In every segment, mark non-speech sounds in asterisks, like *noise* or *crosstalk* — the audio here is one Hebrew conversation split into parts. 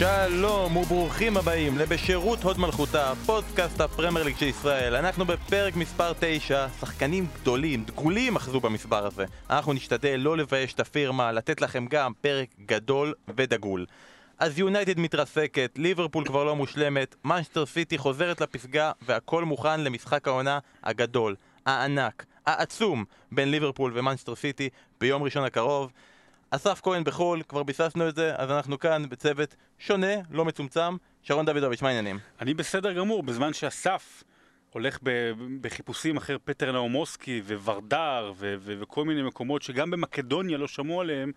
שלום וברוכים הבאים לבשירות הוד מלכותה, פודקאסט הפרמייר ליג של ישראל. אנחנו בפרק מספר 9, שחקנים גדולים, דגולים אחזו במספר הזה. אנחנו נשתדל לא לבייש את הפירמה, לתת לכם גם פרק גדול ודגול. אז יונייטד מתרסקת, ליברפול כבר לא מושלמת, מנצ'סטר סיטי חוזרת לפסגה, והכל מוכן למשחק העונה הגדול, הענק, העצום, בין ליברפול ומנצ'סטר סיטי ביום ראשון הקרוב. אסף כהן בחו"ל, כבר ביססנו את זה, אז אנחנו כאן בצוות שונה, לא מצומצם. שרון דוידוביץ', מה העניינים? אני בסדר גמור, בזמן שאסף הולך ב- בחיפושים אחר פטר נאומוסקי וורדר ו- ו- וכל מיני מקומות שגם במקדוניה לא שמעו עליהם,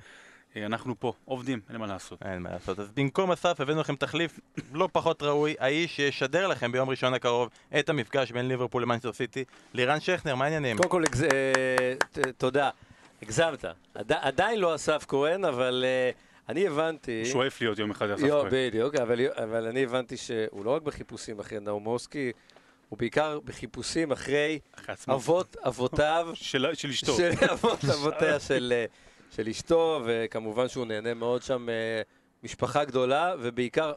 אה, אנחנו פה, עובדים, אין מה לעשות. אין מה לעשות. אז במקום אסף הבאנו לכם תחליף לא פחות ראוי, האיש שישדר לכם ביום ראשון הקרוב את המפגש בין ליברפול למנצ'סטר סיטי. לירן שכנר, מה העניינים? קודם כל, אה, תודה. הגזמת. עד- עדיין לא אסף כהן, אבל אה, אני הבנתי... הוא שואף להיות יום אחד אסף כהן. בדיוק, אבל, אבל אני הבנתי שהוא לא רק בחיפושים אחרי נאומוסקי, הוא בעיקר בחיפושים אחרי. אבות אבותיו, *laughs* של של אשתו. של אבות אבותיה של, אה, של אשתו, וכמובן שהוא נהנה מאוד שם אה, משפחה גדולה, ובעיקר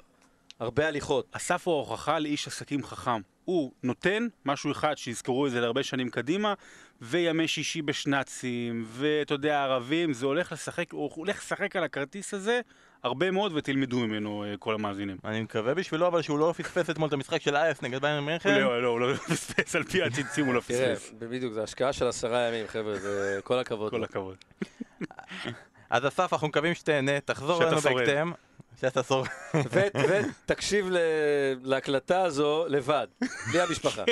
הרבה הליכות. אסף הוא ההוכחה לאיש עסקים חכם. הוא נותן משהו אחד שיזכרו את זה להרבה שנים קדימה, וימי שישי בשנ"צים, ואתה יודע, ערבים, זה הולך לשחק, הוא הולך לשחק על הכרטיס הזה הרבה מאוד, ותלמדו ממנו אה, כל המאזינים. אני מקווה בשבילו אבל שהוא לא פספס אתמול את המשחק של אייס נגד ביין מינכן. לא, לא, הוא לא *laughs* פספס, על פי הציצים הוא לא תראה, פספס. בדיוק, זו השקעה של עשרה ימים, חבר'ה, זה כל הכבוד. כל. הכבוד. אז אסף, אנחנו מקווים שתהנה, תחזור אלינו. בהקדם. שאתה שורד. ותקשיב להקלטה הזו לבד, בלי המשפחה.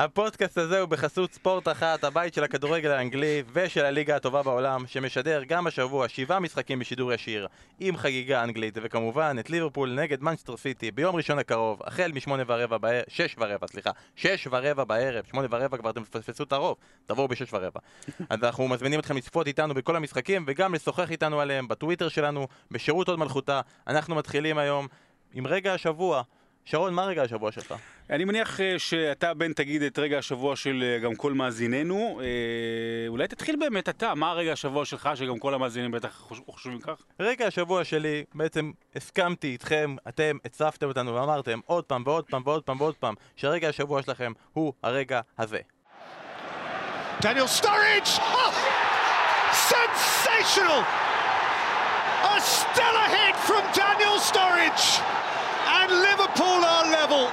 הפודקאסט הזה הוא בחסות ספורט אחת, הבית של הכדורגל האנגלי ושל הליגה הטובה בעולם, שמשדר גם השבוע שבעה משחקים בשידור ישיר, עם חגיגה אנגלית, וכמובן את ליברפול נגד מנצ'סטר סיטי ביום ראשון הקרוב, החל משמונה ורבע בערב, שש ורבע, סליחה, שש ורבע בערב, שמונה ורבע כבר אתם תפספסו את הרוב, תבואו בשש ורבע. *laughs* אז אנחנו מזמינים אתכם לצפות איתנו בכל המשחקים, וגם לשוחח איתנו עליהם בטוויטר שלנו, בשירות הוד מלכותה. אנחנו מתחילים היום עם רגע השבוע. שרון, מה רגע השבוע שלך? אני מניח אה, שאתה, בן, תגיד את רגע השבוע של אה, גם כל מאזיננו. אה, אולי תתחיל באמת אתה, מה הרגע השבוע שלך, שגם כל המאזינים בטח חוש- חושבים כך? רגע השבוע שלי, בעצם הסכמתי איתכם, אתם הצפתם אותנו ואמרתם עוד פעם ועוד פעם ועוד פעם ועוד פעם שרגע השבוע שלכם הוא הרגע הזה. Daniel Sturridge! Oh, sensational! A stellar hit from Daniel Sturridge! And Liverpool are level.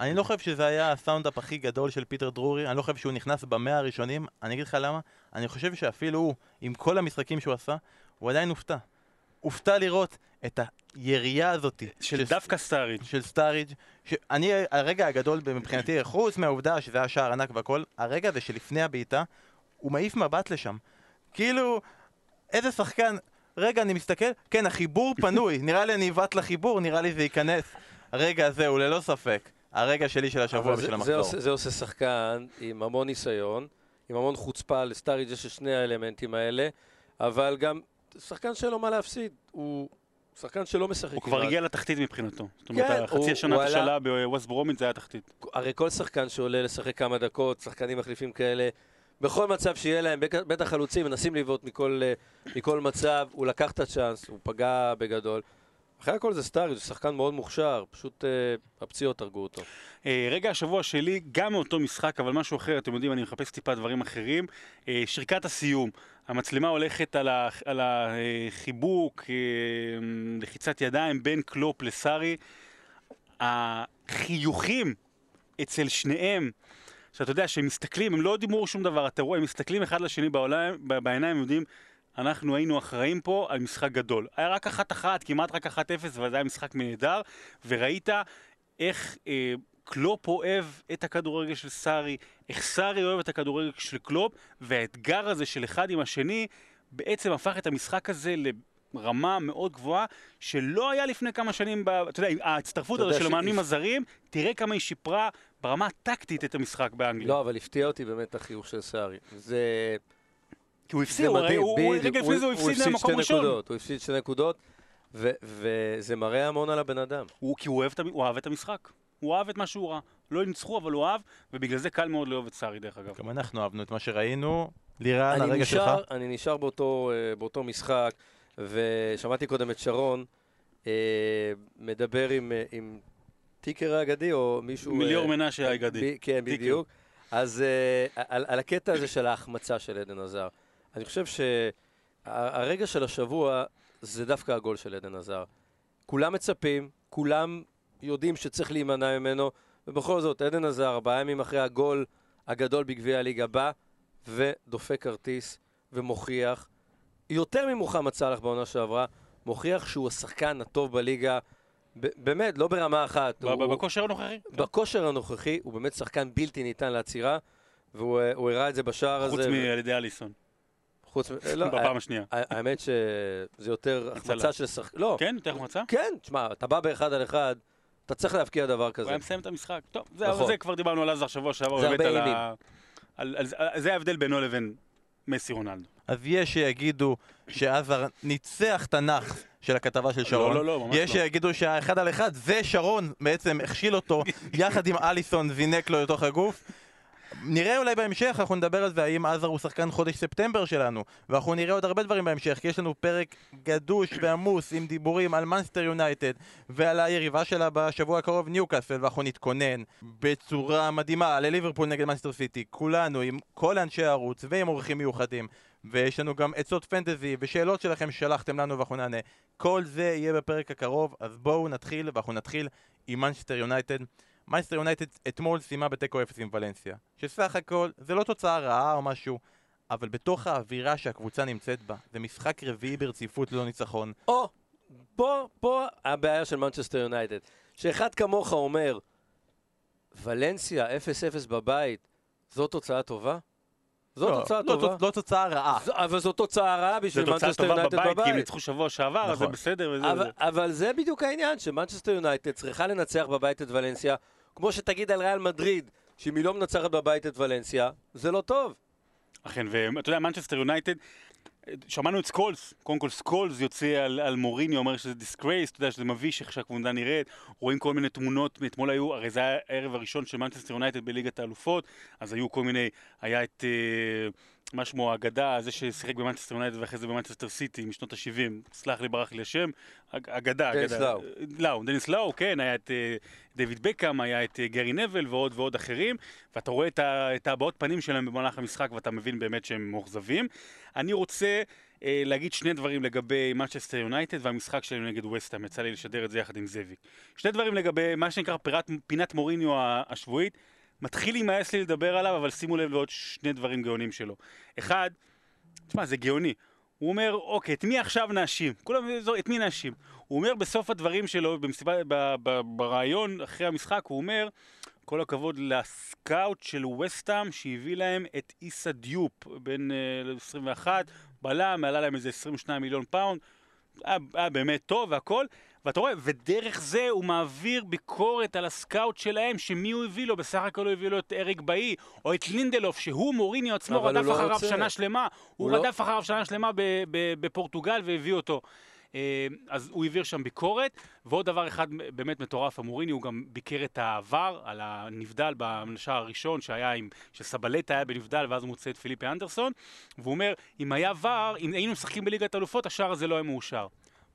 אני לא חושב שזה היה הסאונדבייט הכי גדול של פיטר דרורי, אני לא חושב שהוא נכנס במאה הראשונים, אני אגיד לך למה, אני חושב שאפילו הוא, עם כל המשחקים שהוא עשה, הוא עדיין הופתע. הופתע לראות את הירייה הזאת של דווקא סטארידג'. של סטארידג', שאני, הרגע הגדול מבחינתי, *clears throat* חוץ מהעובדה שזה היה שער ענק והכל, הרגע הזה שלפני הבעיטה, הוא מעיף מבט לשם. כאילו, איזה שחקן, רגע, אני מסתכל, כן, החיבור *laughs* פנוי, נראה לי אני אבעט לחיבור, נראה לי זה ייכנס. הרגע הזה הוא ללא ספק הרגע שלי של השבוע זה- ושל זה המחזור. עושה- זה עושה שחקן עם המון ניסיון, עם המון חוצפה, לסטאריג' יש שני האלמנטים האלה, אבל גם שחקן שאין לו מה להפסיד, הוא שחקן שלא משחק. הוא כבר. הגיע לתחתית מבחינתו. זאת אומרת, כן, החצי הוא- השנה שלה בווסט ברומית זה היה תחתית. הרי כל שחקן שעולה לשחק כמה דקות, שחקנים מחליפים כאלה, בכל מצב שיהיה להם, בק- בטח חלוצים מנסים לבעוט מכל, אה, מכל מצב, הוא לקח את הצ'אנס, הוא פגע בגדול. אחרי הכל זה סטארי, זה שחקן מאוד מוכשר, פשוט אה, הפציעות הרגו אותו. אה, רגע השבוע שלי, גם מאותו משחק, אבל משהו אחר, אתם יודעים, אני מחפש טיפה דברים אחרים. אה, שריקת הסיום. המצלמה הולכת על ה- על החיבוק, אה, לחיצת ידיים בין קלופ לסארי. החיוכים אצל שניהם, שאתה יודע, שהם מסתכלים, הם לא דיברו שום דבר, אתה רואה, הם מסתכלים אחד לשני בעולם, בעיניים, יודעים, אנחנו היינו אחראים פה על משחק גדול. היה רק אחת-אחת, כמעט רק אחת-אפס, אבל זה היה משחק נהדר, וראית איך אה, קלופ אוהב את הכדורגל של סארי, איך סארי אוהב את הכדורגל של קלופ, והאתגר הזה של אחד עם השני, בעצם הפך את המשחק הזה לרמה מאוד גבוהה, שלא היה לפני כמה שנים, ב, אתה יודע, ההצטרפות הזו של ש- המאמנים הזרים, תראה כמה היא שיפרה ברמה הטקטית את המשחק באנגליה. לא, אבל הפתיע אותי באמת החיוך של סארי. זה... כי הוא הפסיד, הוא הרי- הוא-. רגע לפני זה הוא הפסיד שתי למקום ראשון. נקודות, הוא הפסיד שתי נקודות, ו- וזה מראה המון על הבן אדם. הוא, כי הוא אוהב, את המשחק. הוא אהב את מה שהוא ראה. לא ניצחו, אבל הוא אהב, ובגלל זה קל מאוד לאהוב את סארי, דרך אגב. גם אנחנו אהבנו את מה שראינו. לירן, אני הרגע שלך. נשאר, אני נשאר באותו, אה, באותו משחק, ושמעתי קודם את שרון, אה, מדבר עם, אה, עם טיקר האגדי, או מישהו... מיליור אה, מנשה האגדי. כן, טיקר. בדיוק. אז אה, על, על הקטע הזה של ההחמצה של עדן עזר, אני חושב שהרגע של השבוע זה דווקא הגול של עדן עזר. כולם מצפים, כולם יודעים שצריך להימנע ממנו, ובכל זאת, עדן עזר, ארבעה ימים אחרי הגול הגדול בגביע הליגה בא, ודופק כרטיס, ומוכיח, יותר ממוחמד סאלח בעונה שעברה, מוכיח שהוא השחקן הטוב בליגה, באמת, לא ברמה אחת. הוא- בכושר הנוכחי. בכושר הנוכחי הוא באמת שחקן בלתי ניתן לעצירה, והוא אה, הוא הראה את זה בשער הזה. חוץ מעל ידי אליסון. חוץ מ... לא, בפעם השנייה. ה- האמת שזה יותר. *laughs* החמצה של שחק... לא, כן, יותר החמצה? כן, תשמע, אתה בא באחד על אחד, אתה צריך להבקיע דבר הוא כזה. היה מסיים את המשחק. טוב, זה- נכון. כבר דיברנו על עזר שבוע שעבר, זה הרבה אימים. זה ההבדל בינו לבין מסי רונלדו. אז יש שיגידו שעזר ניצח את הנאחס של הכתבה של שרון. לא, לא, ממש יש לא. שיגידו שהאחד על אחד זה שרון בעצם הכשיל אותו *laughs* יחד עם אליסון זינק לו לתוך הגוף. נראה אולי בהמשך, אנחנו נדבר על זה, האם עזר הוא שחקן חודש ספטמבר שלנו ואנחנו נראה עוד הרבה דברים בהמשך, כי יש לנו פרק גדוש ועמוס עם דיבורים על מנסטר יונייטד ועל היריבה שלה בשבוע הקרוב ניוקאסל ואנחנו נתכונן בצורה מדהימה לליברפול נגד מנסטר סיטי כולנו עם כל אנשי הערוץ ועם אורחים מיוחדים ויש לנו גם עצות פנטזי ושאלות שלכם ששלחתם לנו ואנחנו נענה. כל זה יהיה בפרק הקרוב, אז בואו נתחיל ואנחנו נתחיל עם מנצ'סטר יונייטד מנצ'סטר יונייטד אתמול סיימה בתיקו אפס עם ולנסיה, שסך הכל זה לא תוצאה רעה או משהו, אבל בתוך האווירה שהקבוצה נמצאת בה, זה משחק רביעי ברציפות ללא ניצחון. או, פה, פה הבעיה של מנצ'סטר יונייטד. שאחד כמוך אומר, ולנסיה 0-0 בבית, זו תוצאה טובה? זו לא, תוצאה לא, טובה. לא תוצאה רעה. זו- אבל זו תוצאה רעה זו בשביל תוצאה מנצ'סטר טובה יונייטד בבית, כי הם בבית. ניצחו שבוע שעבר, אז זה נכון. בסדר וזה אבל, וזה. אבל זה בדיוק העניין, שמנצ'סטר יונייטד צריכה לנצח בבית את ולנסיה, כמו שתגיד על ריאל מדריד, שאם היא לא מנצחת בבית את ולנסיה, זה לא טוב. אכן, ואתה יודע, מנצ'סטר יונייטד, שמענו את סקולס, קודם כל סקולס יוצא על, על מוריניו, אומר שזה disgrace, אתה יודע שזה מביש איך שהקבוצה נראית, רואים כל מיני תמונות, מאתמול היו, הרי זה היה הערב הראשון של מנצ'סטר יונייטד בליגת האלופות, אז היו כל מיני, היה את, אה, מה שמו, האגדה, זה ששיחק במנצ'סטר יונייטד ואחרי זה במנצ'סטר סיטי משנות ה-70, סלח לי, ברח לי השם, אג- אגדה, דניס אגדה. לאו. לאו, דניס לאו, כן, היה את אה, דיוויד בקאם, היה את אה, גרי נוויל ועוד ועוד אחרים, ואתה רואה את, את הבעות פנים שלהם במהלך המשחק ואתה מבין באמת שהם מאוכזבים. אני רוצה אה, להגיד שני דברים לגבי מנצ'סטר יונייטד והמשחק שלנו נגד וסטהאם, יצא לי לשדר את זה יחד עם זאביק. שני דברים לגבי מה שנקרא פירת, פינת מוריניו השבועית. מתחיל להימאס לי לדבר עליו, אבל שימו לב לעוד שני דברים גאונים שלו. אחד, תשמע, זה גאוני. הוא אומר, אוקיי, את מי עכשיו נאשים? כולם, את מי נאשים? הוא אומר בסוף הדברים שלו, במסיבה, ב, ב, בריאיון אחרי המשחק, הוא אומר, כל הכבוד לסקאוט של וסטהאם שהביא להם את איסה דיופ, בן אה, 21, בלם, עלה להם איזה 22 מיליון פאונד, היה, היה באמת טוב והכל, ואתה רואה, ודרך זה הוא מעביר ביקורת על הסקאוט שלהם, שמי הוא הביא לו, בסך הכל הוא הביא לו את אריק באי, או את לינדלוף, שהוא מוריניו עצמו רדף לא אחריו רוצה. שנה שלמה, הוא, הוא לא- רדף אחריו שנה שלמה בפורטוגל והביא אותו. אה, אז הוא העביר שם ביקורת, ועוד דבר אחד באמת מטורף, המוריני, הוא גם ביקר את העבר על הנבדל בשער הראשון שהיה עם, שסבלטה היה בנבדל ואז הוא מוצא את פיליפי אנדרסון, והוא אומר, אם היה VAR, אם היינו משחקים בליגת אלופות, השער הזה לא היה מאושר.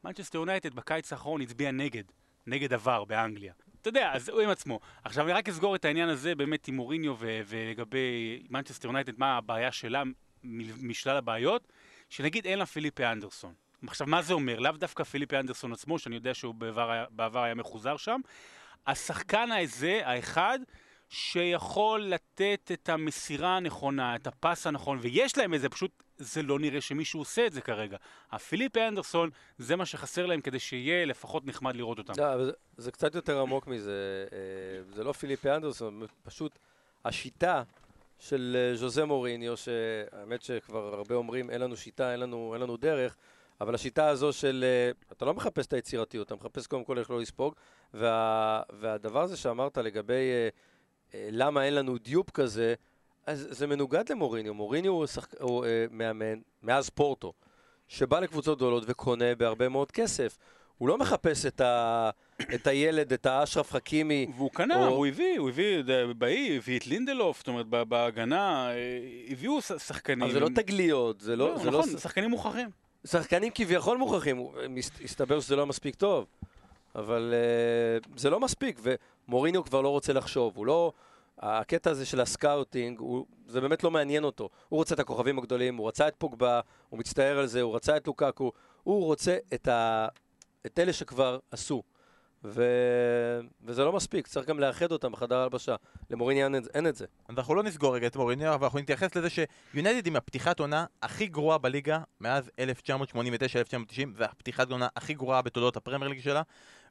מנצ'סטר יונייטד בקיץ האחרון הצביע נגד, נגד VAR באנגליה. אתה יודע, אז הוא עם עצמו. עכשיו אני רק אסגור את העניין הזה באמת עם מוריניו ולגבי מנצ'סטר יונייטד, מה הבעיה שלה משלל הבעיות, שנגיד אין לה פיליפי אנדרסון. עכשיו, מה זה אומר? לאו דווקא פיליפי אנדרסון עצמו, שאני יודע שהוא בעבר היה, בעבר היה מחוזר שם. השחקן הזה, האחד, שיכול לתת את המסירה הנכונה, את הפס הנכון, ויש להם את זה, פשוט זה לא נראה שמישהו עושה את זה כרגע. הפיליפי אנדרסון, זה מה שחסר להם כדי שיהיה לפחות נחמד לראות אותם. לא, זה, זה קצת יותר עמוק מזה. אה, זה לא פיליפי אנדרסון, פשוט השיטה של אה, ז'וזה מוריניו, שהאמת שכבר הרבה אומרים, אין לנו שיטה, אין לנו, אין לנו דרך, אבל השיטה הזו של... אה, אתה לא מחפש את היצירתיות, אתה מחפש קודם כל איך לא לספוג, וה, והדבר הזה שאמרת לגבי אה, אה, למה אין לנו דיופ כזה, אז זה מנוגד למוריניו. מוריניו הוא, שחק... הוא אה, מאמן מאז פורטו, שבא לקבוצות גדולות וקונה בהרבה מאוד כסף. הוא לא מחפש את, ה... את הילד, את האשרף חכימי. והוא קנה, או- הוא הביא, הוא הביא באי, הביא את לינדלוף, זאת אומרת, בהגנה, הביאו שחקנים. אבל זה לא תגליות, זה לא... לא, זה נכון, לא... שחקנים מוכרחים. שחקנים כביכול מוכרחים, הסתבר שזה לא מספיק טוב. אבל אה, זה לא מספיק, ומוריניו כבר לא רוצה לחשוב, הוא לא... הקטע הזה של ה scouting, הוא, זה באמת לא מעניין אותו. הוא רוצה את הכוכבים הגדולים, הוא רצה את פוגבה, הוא מצטער על זה, הוא רצה את לוקאקו, הוא רוצה את, ה, את אלה שכבר עשו. ו... וזה לא מספיק, צריך גם לאחד אותם בחדר ההלבשה. למוריניו אין, אין את זה. אנחנו לא נסגור רגע את מוריניו, אבל אנחנו נתייחס לזה שיונייטד עם הפתיחת עונה הכי גרועה בליגה מאז 1989-1990, זה הפתיחת עונה הכי גרועה בתולדות הפרמייר ליג שלה,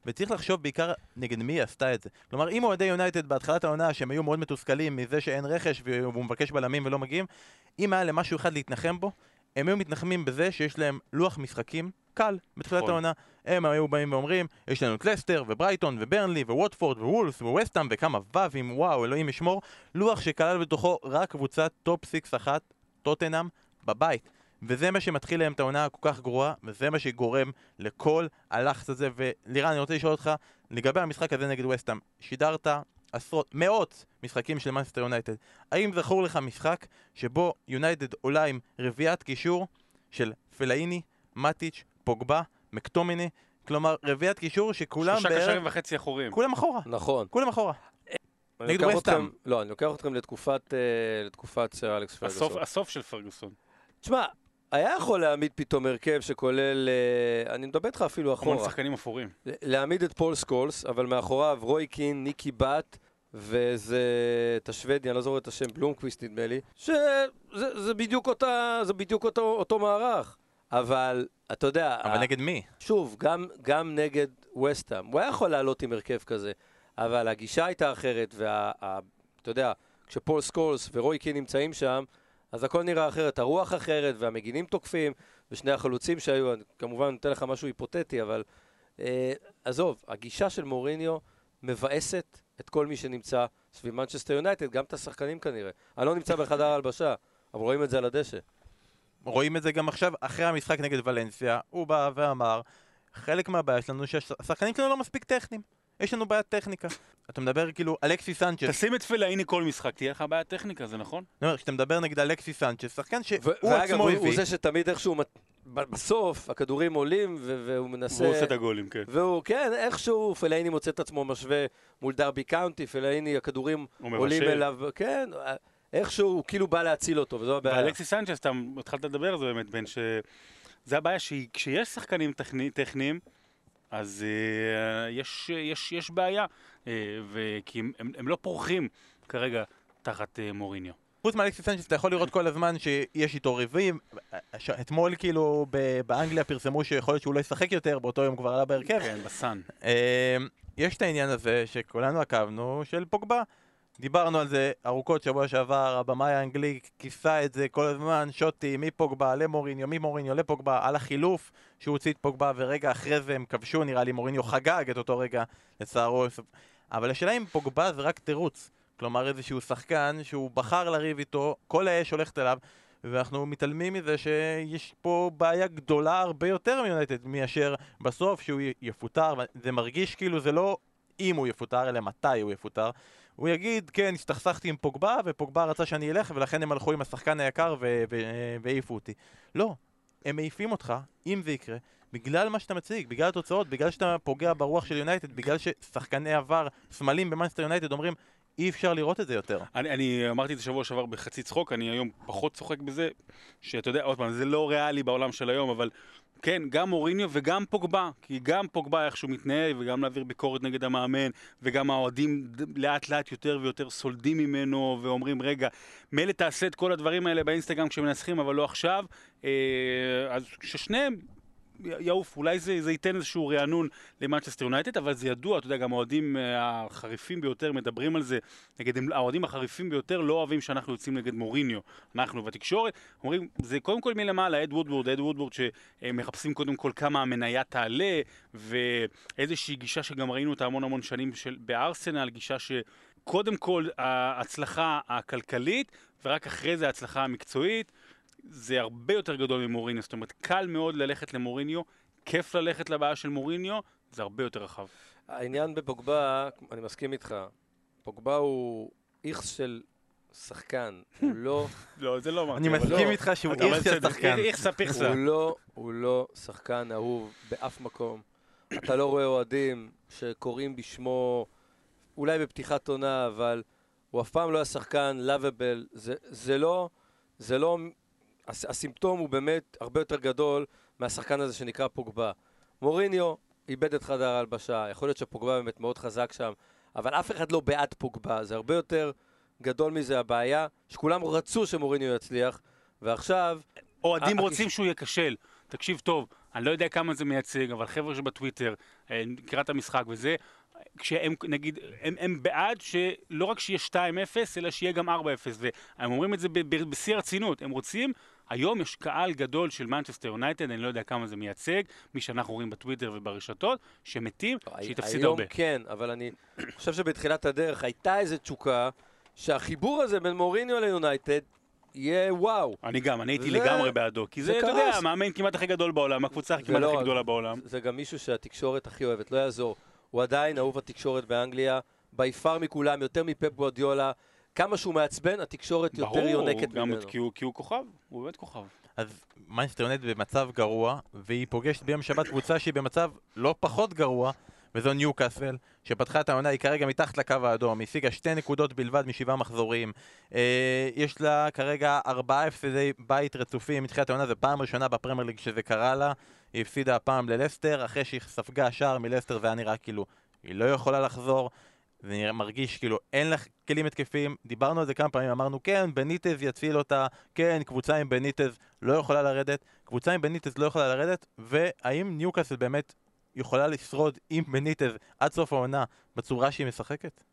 וצריך לחשוב בעיקר נגד מי היא עשתה את זה. כלומר, אם אוהדי יונייטד בהתחלת העונה, שהם היו מאוד מתוסכלים מזה שאין רכש והוא מבקש בלמים ולא מגיעים, אם היה למשהו אחד להתנחם בו, הם היו מתנחמים בזה שיש להם לוח משחקים קל בתחילת נכון. העונה. הם היו באים ואומרים, יש לנו את לסטר, וברייטון, וברנלי, וווטפורד, ווולס, וווסטהאם, וכמה ו"ים, וואו, אלוהים ישמור. לוח שכלל בתוכו רק קבוצת top six אחת, טוטנאם, בבית. וזה מה שמתחיל להם את העונה הכל כך גרועה, וזה מה שגורם לכל הלחץ הזה. ולירן, אני רוצה לשאול אותך, לגבי המשחק הזה נגד וסטאם, שידרת עשרות, מאות משחקים של מנסטר יונייטד. האם זכור לך משחק שבו יונייטד עולה עם רביעיית קישור של פלאיני, מטיץ', פוגבה, מקטומיני? כלומר, רביעיית קישור שכולם שלושה בערך... קשרים וחצי אחוריים. כולם אחורה. נכון. כולם אחורה. נגד. אתכם- לא, אני לוקח אתכם לתקופת, אה, לתקופת סר אלכס הסוף, פרגוסון. הסוף של פרגוסון. תשמע, היה יכול להעמיד פתאום הרכב שכולל, אה, אני מדבר איתך אפילו המון אחורה. שחקנים אפורים. להעמיד את פול סקולס, אבל מאחוריו רוי קין, ניקי בת, וזה את השוודי, אני לא זוכר את השם, בלומקוויסט נדמה לי, שזה זה בדיוק, אותה, זה בדיוק אותו, אותו מערך. אבל, אתה יודע, אבל ה- נגד מי? שוב, גם, גם נגד וסטהאם, הוא היה יכול לעלות עם הרכב כזה, אבל הגישה הייתה אחרת, ואתה יודע, כשפול סקולס ורוי קין נמצאים שם, אז הכל נראה אחרת, הרוח אחרת, והמגינים תוקפים, ושני החלוצים שהיו, אני כמובן נותן לך משהו היפותטי, אבל אה, עזוב, הגישה של מוריניו מבאסת את כל מי שנמצא סביב מנצ'סטר יונייטד, גם את השחקנים כנראה. אני לא נמצא בחדר ההלבשה, אבל רואים את זה על הדשא. רואים את זה גם עכשיו, אחרי המשחק נגד ולנסיה, הוא בא ואמר, חלק מהבעיה שלנו שהשחקנים שלנו לא מספיק טכניים. יש לנו בעיית טכניקה. אתה מדבר כאילו, אלכסיס סנצ'ס, תשים את פלאיני כל משחק, תהיה לך בעיית טכניקה, זה נכון? אני אומר, כשאתה מדבר נגד אלכסיס סנצ'ס, שחקן שהוא ואגב, עצמו הוא, הוא הביא, זה שתמיד איכשהו, בסוף, הכדורים עולים, והוא מנסה... והוא עושה את הגולים, כן. והוא, כן, איכשהו פלאיני מוצא את עצמו משווה מול דרבי קאונטי, פלאיני, הכדורים הוא עולים מבשל. אליו, כן, איכשהו הוא כאילו בא להציל אותו, וזו הבעיה. ואלכסיס סנצ'ס, אתה התחלת לדבר על זה באמת, בן ש... זה הבעיה שכשיש שחקנים טכני- טכניים, אז אה, יש, יש, יש בעיה, אה, וכי הם, הם, הם לא פורחים כרגע תחת אה, מוריניו. חוץ מאלכסי סנצ'ס אתה יכול לראות כל הזמן שיש איתו ריבים. אתמול כאילו ב- באנגליה פרסמו שיכול להיות שהוא לא ישחק יותר, באותו יום כבר עלה בהרכב. כן, בסן. אה, יש את העניין הזה שכולנו עקבנו, של פוגבה. דיברנו על זה ארוכות שבוע שעבר, הבמאי האנגלי כיסה את זה כל הזמן, שוטי מפוגבה למוריניו, ממוריניו לפוגבה, על החילוף שהוא הוציא את פוגבה, ורגע אחרי זה הם כבשו, נראה לי, מוריניו חגג את אותו רגע, לצערו. אבל השאלה אם פוגבה זה רק תירוץ. כלומר איזשהו שחקן שהוא בחר לריב איתו, כל האש הולכת אליו, ואנחנו מתעלמים מזה שיש פה בעיה גדולה הרבה יותר מיונייטד מאשר בסוף שהוא יפוטר, זה מרגיש כאילו זה לא אם הוא יפוטר, אלא מתי הוא יפוטר. הוא יגיד, כן, הסתכסכתי עם פוגבה, ופוגבה רצה שאני אלך, ולכן הם הלכו עם השחקן היקר והעיפו אותי. לא, הם מעיפים אותך, אם זה יקרה, בגלל מה שאתה מציג, בגלל התוצאות, בגלל שאתה פוגע ברוח של יונייטד, בגלל ששחקני עבר, סמלים במאנסטר יונייטד אומרים, אי אפשר לראות את זה יותר. אני, אני אמרתי את זה שבוע שעבר בחצי צחוק, אני היום פחות צוחק בזה, שאתה יודע, עוד פעם, זה לא ריאלי בעולם של היום, אבל כן, גם מוריניו וגם פוגבה, כי גם פוגבה איכשהו מתנהל, וגם להעביר ביקורת נגד המאמן, וגם האוהדים לאט לאט יותר ויותר סולדים ממנו, ואומרים, רגע, מילא תעשה את כל הדברים האלה באינסטגרם כשמנצחים, אבל לא עכשיו, אה, אז ששניהם... יעוף, אולי זה, זה ייתן איזשהו רענון למנצ'סטר יונייטד, אבל זה ידוע, אתה יודע, גם האוהדים אה, החריפים ביותר מדברים על זה, נגד האוהדים החריפים ביותר לא אוהבים שאנחנו יוצאים נגד מוריניו, אנחנו בתקשורת, אומרים, זה קודם כל מלמעלה, אד וודוורד, אד וודוורד שמחפשים קודם כל כמה המניה תעלה, ואיזושהי גישה שגם ראינו אותה המון המון שנים של, בארסנל, גישה שקודם כל ההצלחה הכלכלית, ורק אחרי זה ההצלחה המקצועית. זה הרבה יותר גדול ממוריניו, זאת אומרת, קל מאוד ללכת למוריניו, כיף ללכת לבעיה של מוריניו, זה הרבה יותר רחב. העניין בפוגבה, אני מסכים איתך, פוגבה הוא איכס של שחקן, הוא *laughs* לא, לא, זה לא אמרתי. אני מסכים לא. איתך שהוא איכס של שחקן. איכסה פיכסה. הוא לא, הוא לא שחקן אהוב באף מקום. אתה לא רואה אוהדים שקוראים בשמו אולי בפתיחת עונה, אבל הוא אף פעם לא היה שחקן לאביבל. זה, זה לא, זה לא, הס, הסימפטום הוא באמת הרבה יותר גדול מהשחקן הזה שנקרא פוגבה. מוריניו איבד את חדר ההלבשה, יכול להיות שפוגבה באמת מאוד חזק שם, אבל אף אחד לא בעד פוגבה, זה הרבה יותר גדול מזה הבעיה, שכולם רצו שמוריניו יצליח, ועכשיו... אוהדים רוצים שהוא ייכשל. תקשיב טוב, אני לא יודע כמה זה מייצג, אבל חבר'ה שבטוויטר, אה, לקראת המשחק וזה, כשהם, נגיד, הם, הם בעד שלא רק שיהיה 2-0, אלא שיהיה גם 4-0, והם אומרים את זה בשיא הרצינות, הם רוצים, היום יש קהל גדול של מנצ'סטר יונייטד, אני לא יודע כמה זה מייצג, מי שאנחנו רואים בטוויטר וברשתות, שמתים, שהיא תפסיד היום הרבה. כן, אבל אני חושב שבתחילת הדרך הייתה איזו תשוקה שהחיבור הזה בין מוריניו ליונייטד יהיה וואו. אני גם, אני הייתי לגמרי בעדו, כי זה אתה. יודע, המאמן כמעט הכי גדול בעולם, הקבוצה כמעט הכי גדולה בעולם. זה גם מישהו שהתקשורת הכי אוהבת, לא יעזור. הוא עדיין אהוב התקשורת באנגליה, בי פאר מכולם, יותר מפפ גואדיולה. כמה שהוא מעצבן, התקשורת יותר ברור, יונקת גם ממנו. כי הוא, כי הוא כוכב, הוא באמת כוכב. אז מנצ'סטר יונייטד במצב גרוע, והיא פוגשת ביום שבת קבוצה שהיא במצב לא פחות גרוע, וזו ניוקאסל, שפתחה את העונה, היא כרגע מתחת לקו האדום, היא השיגה שתי נקודות בלבד משבעה מחזורים. אה, יש לה כרגע ארבעה הפסדי בית רצופים מתחילת העונה, זו פעם ראשונה בפרמייר ליג שזה קרה לה. היא הפסידה הפעם ללסטר, אחרי שהיא ספגה שער מלסטר זה היה נראה כאילו היא לא יכולה לחזור. זה נראה- מרגיש כאילו אין לך כלים התקפיים, דיברנו על זה כמה פעמים, אמרנו כן, בניטז יציל אותה, כן, קבוצה עם בניטז לא יכולה לרדת, קבוצה עם בניטז לא יכולה לרדת, והאם ניוקאסל באמת יכולה לשרוד עם בניטז עד סוף העונה בצורה שהיא משחקת?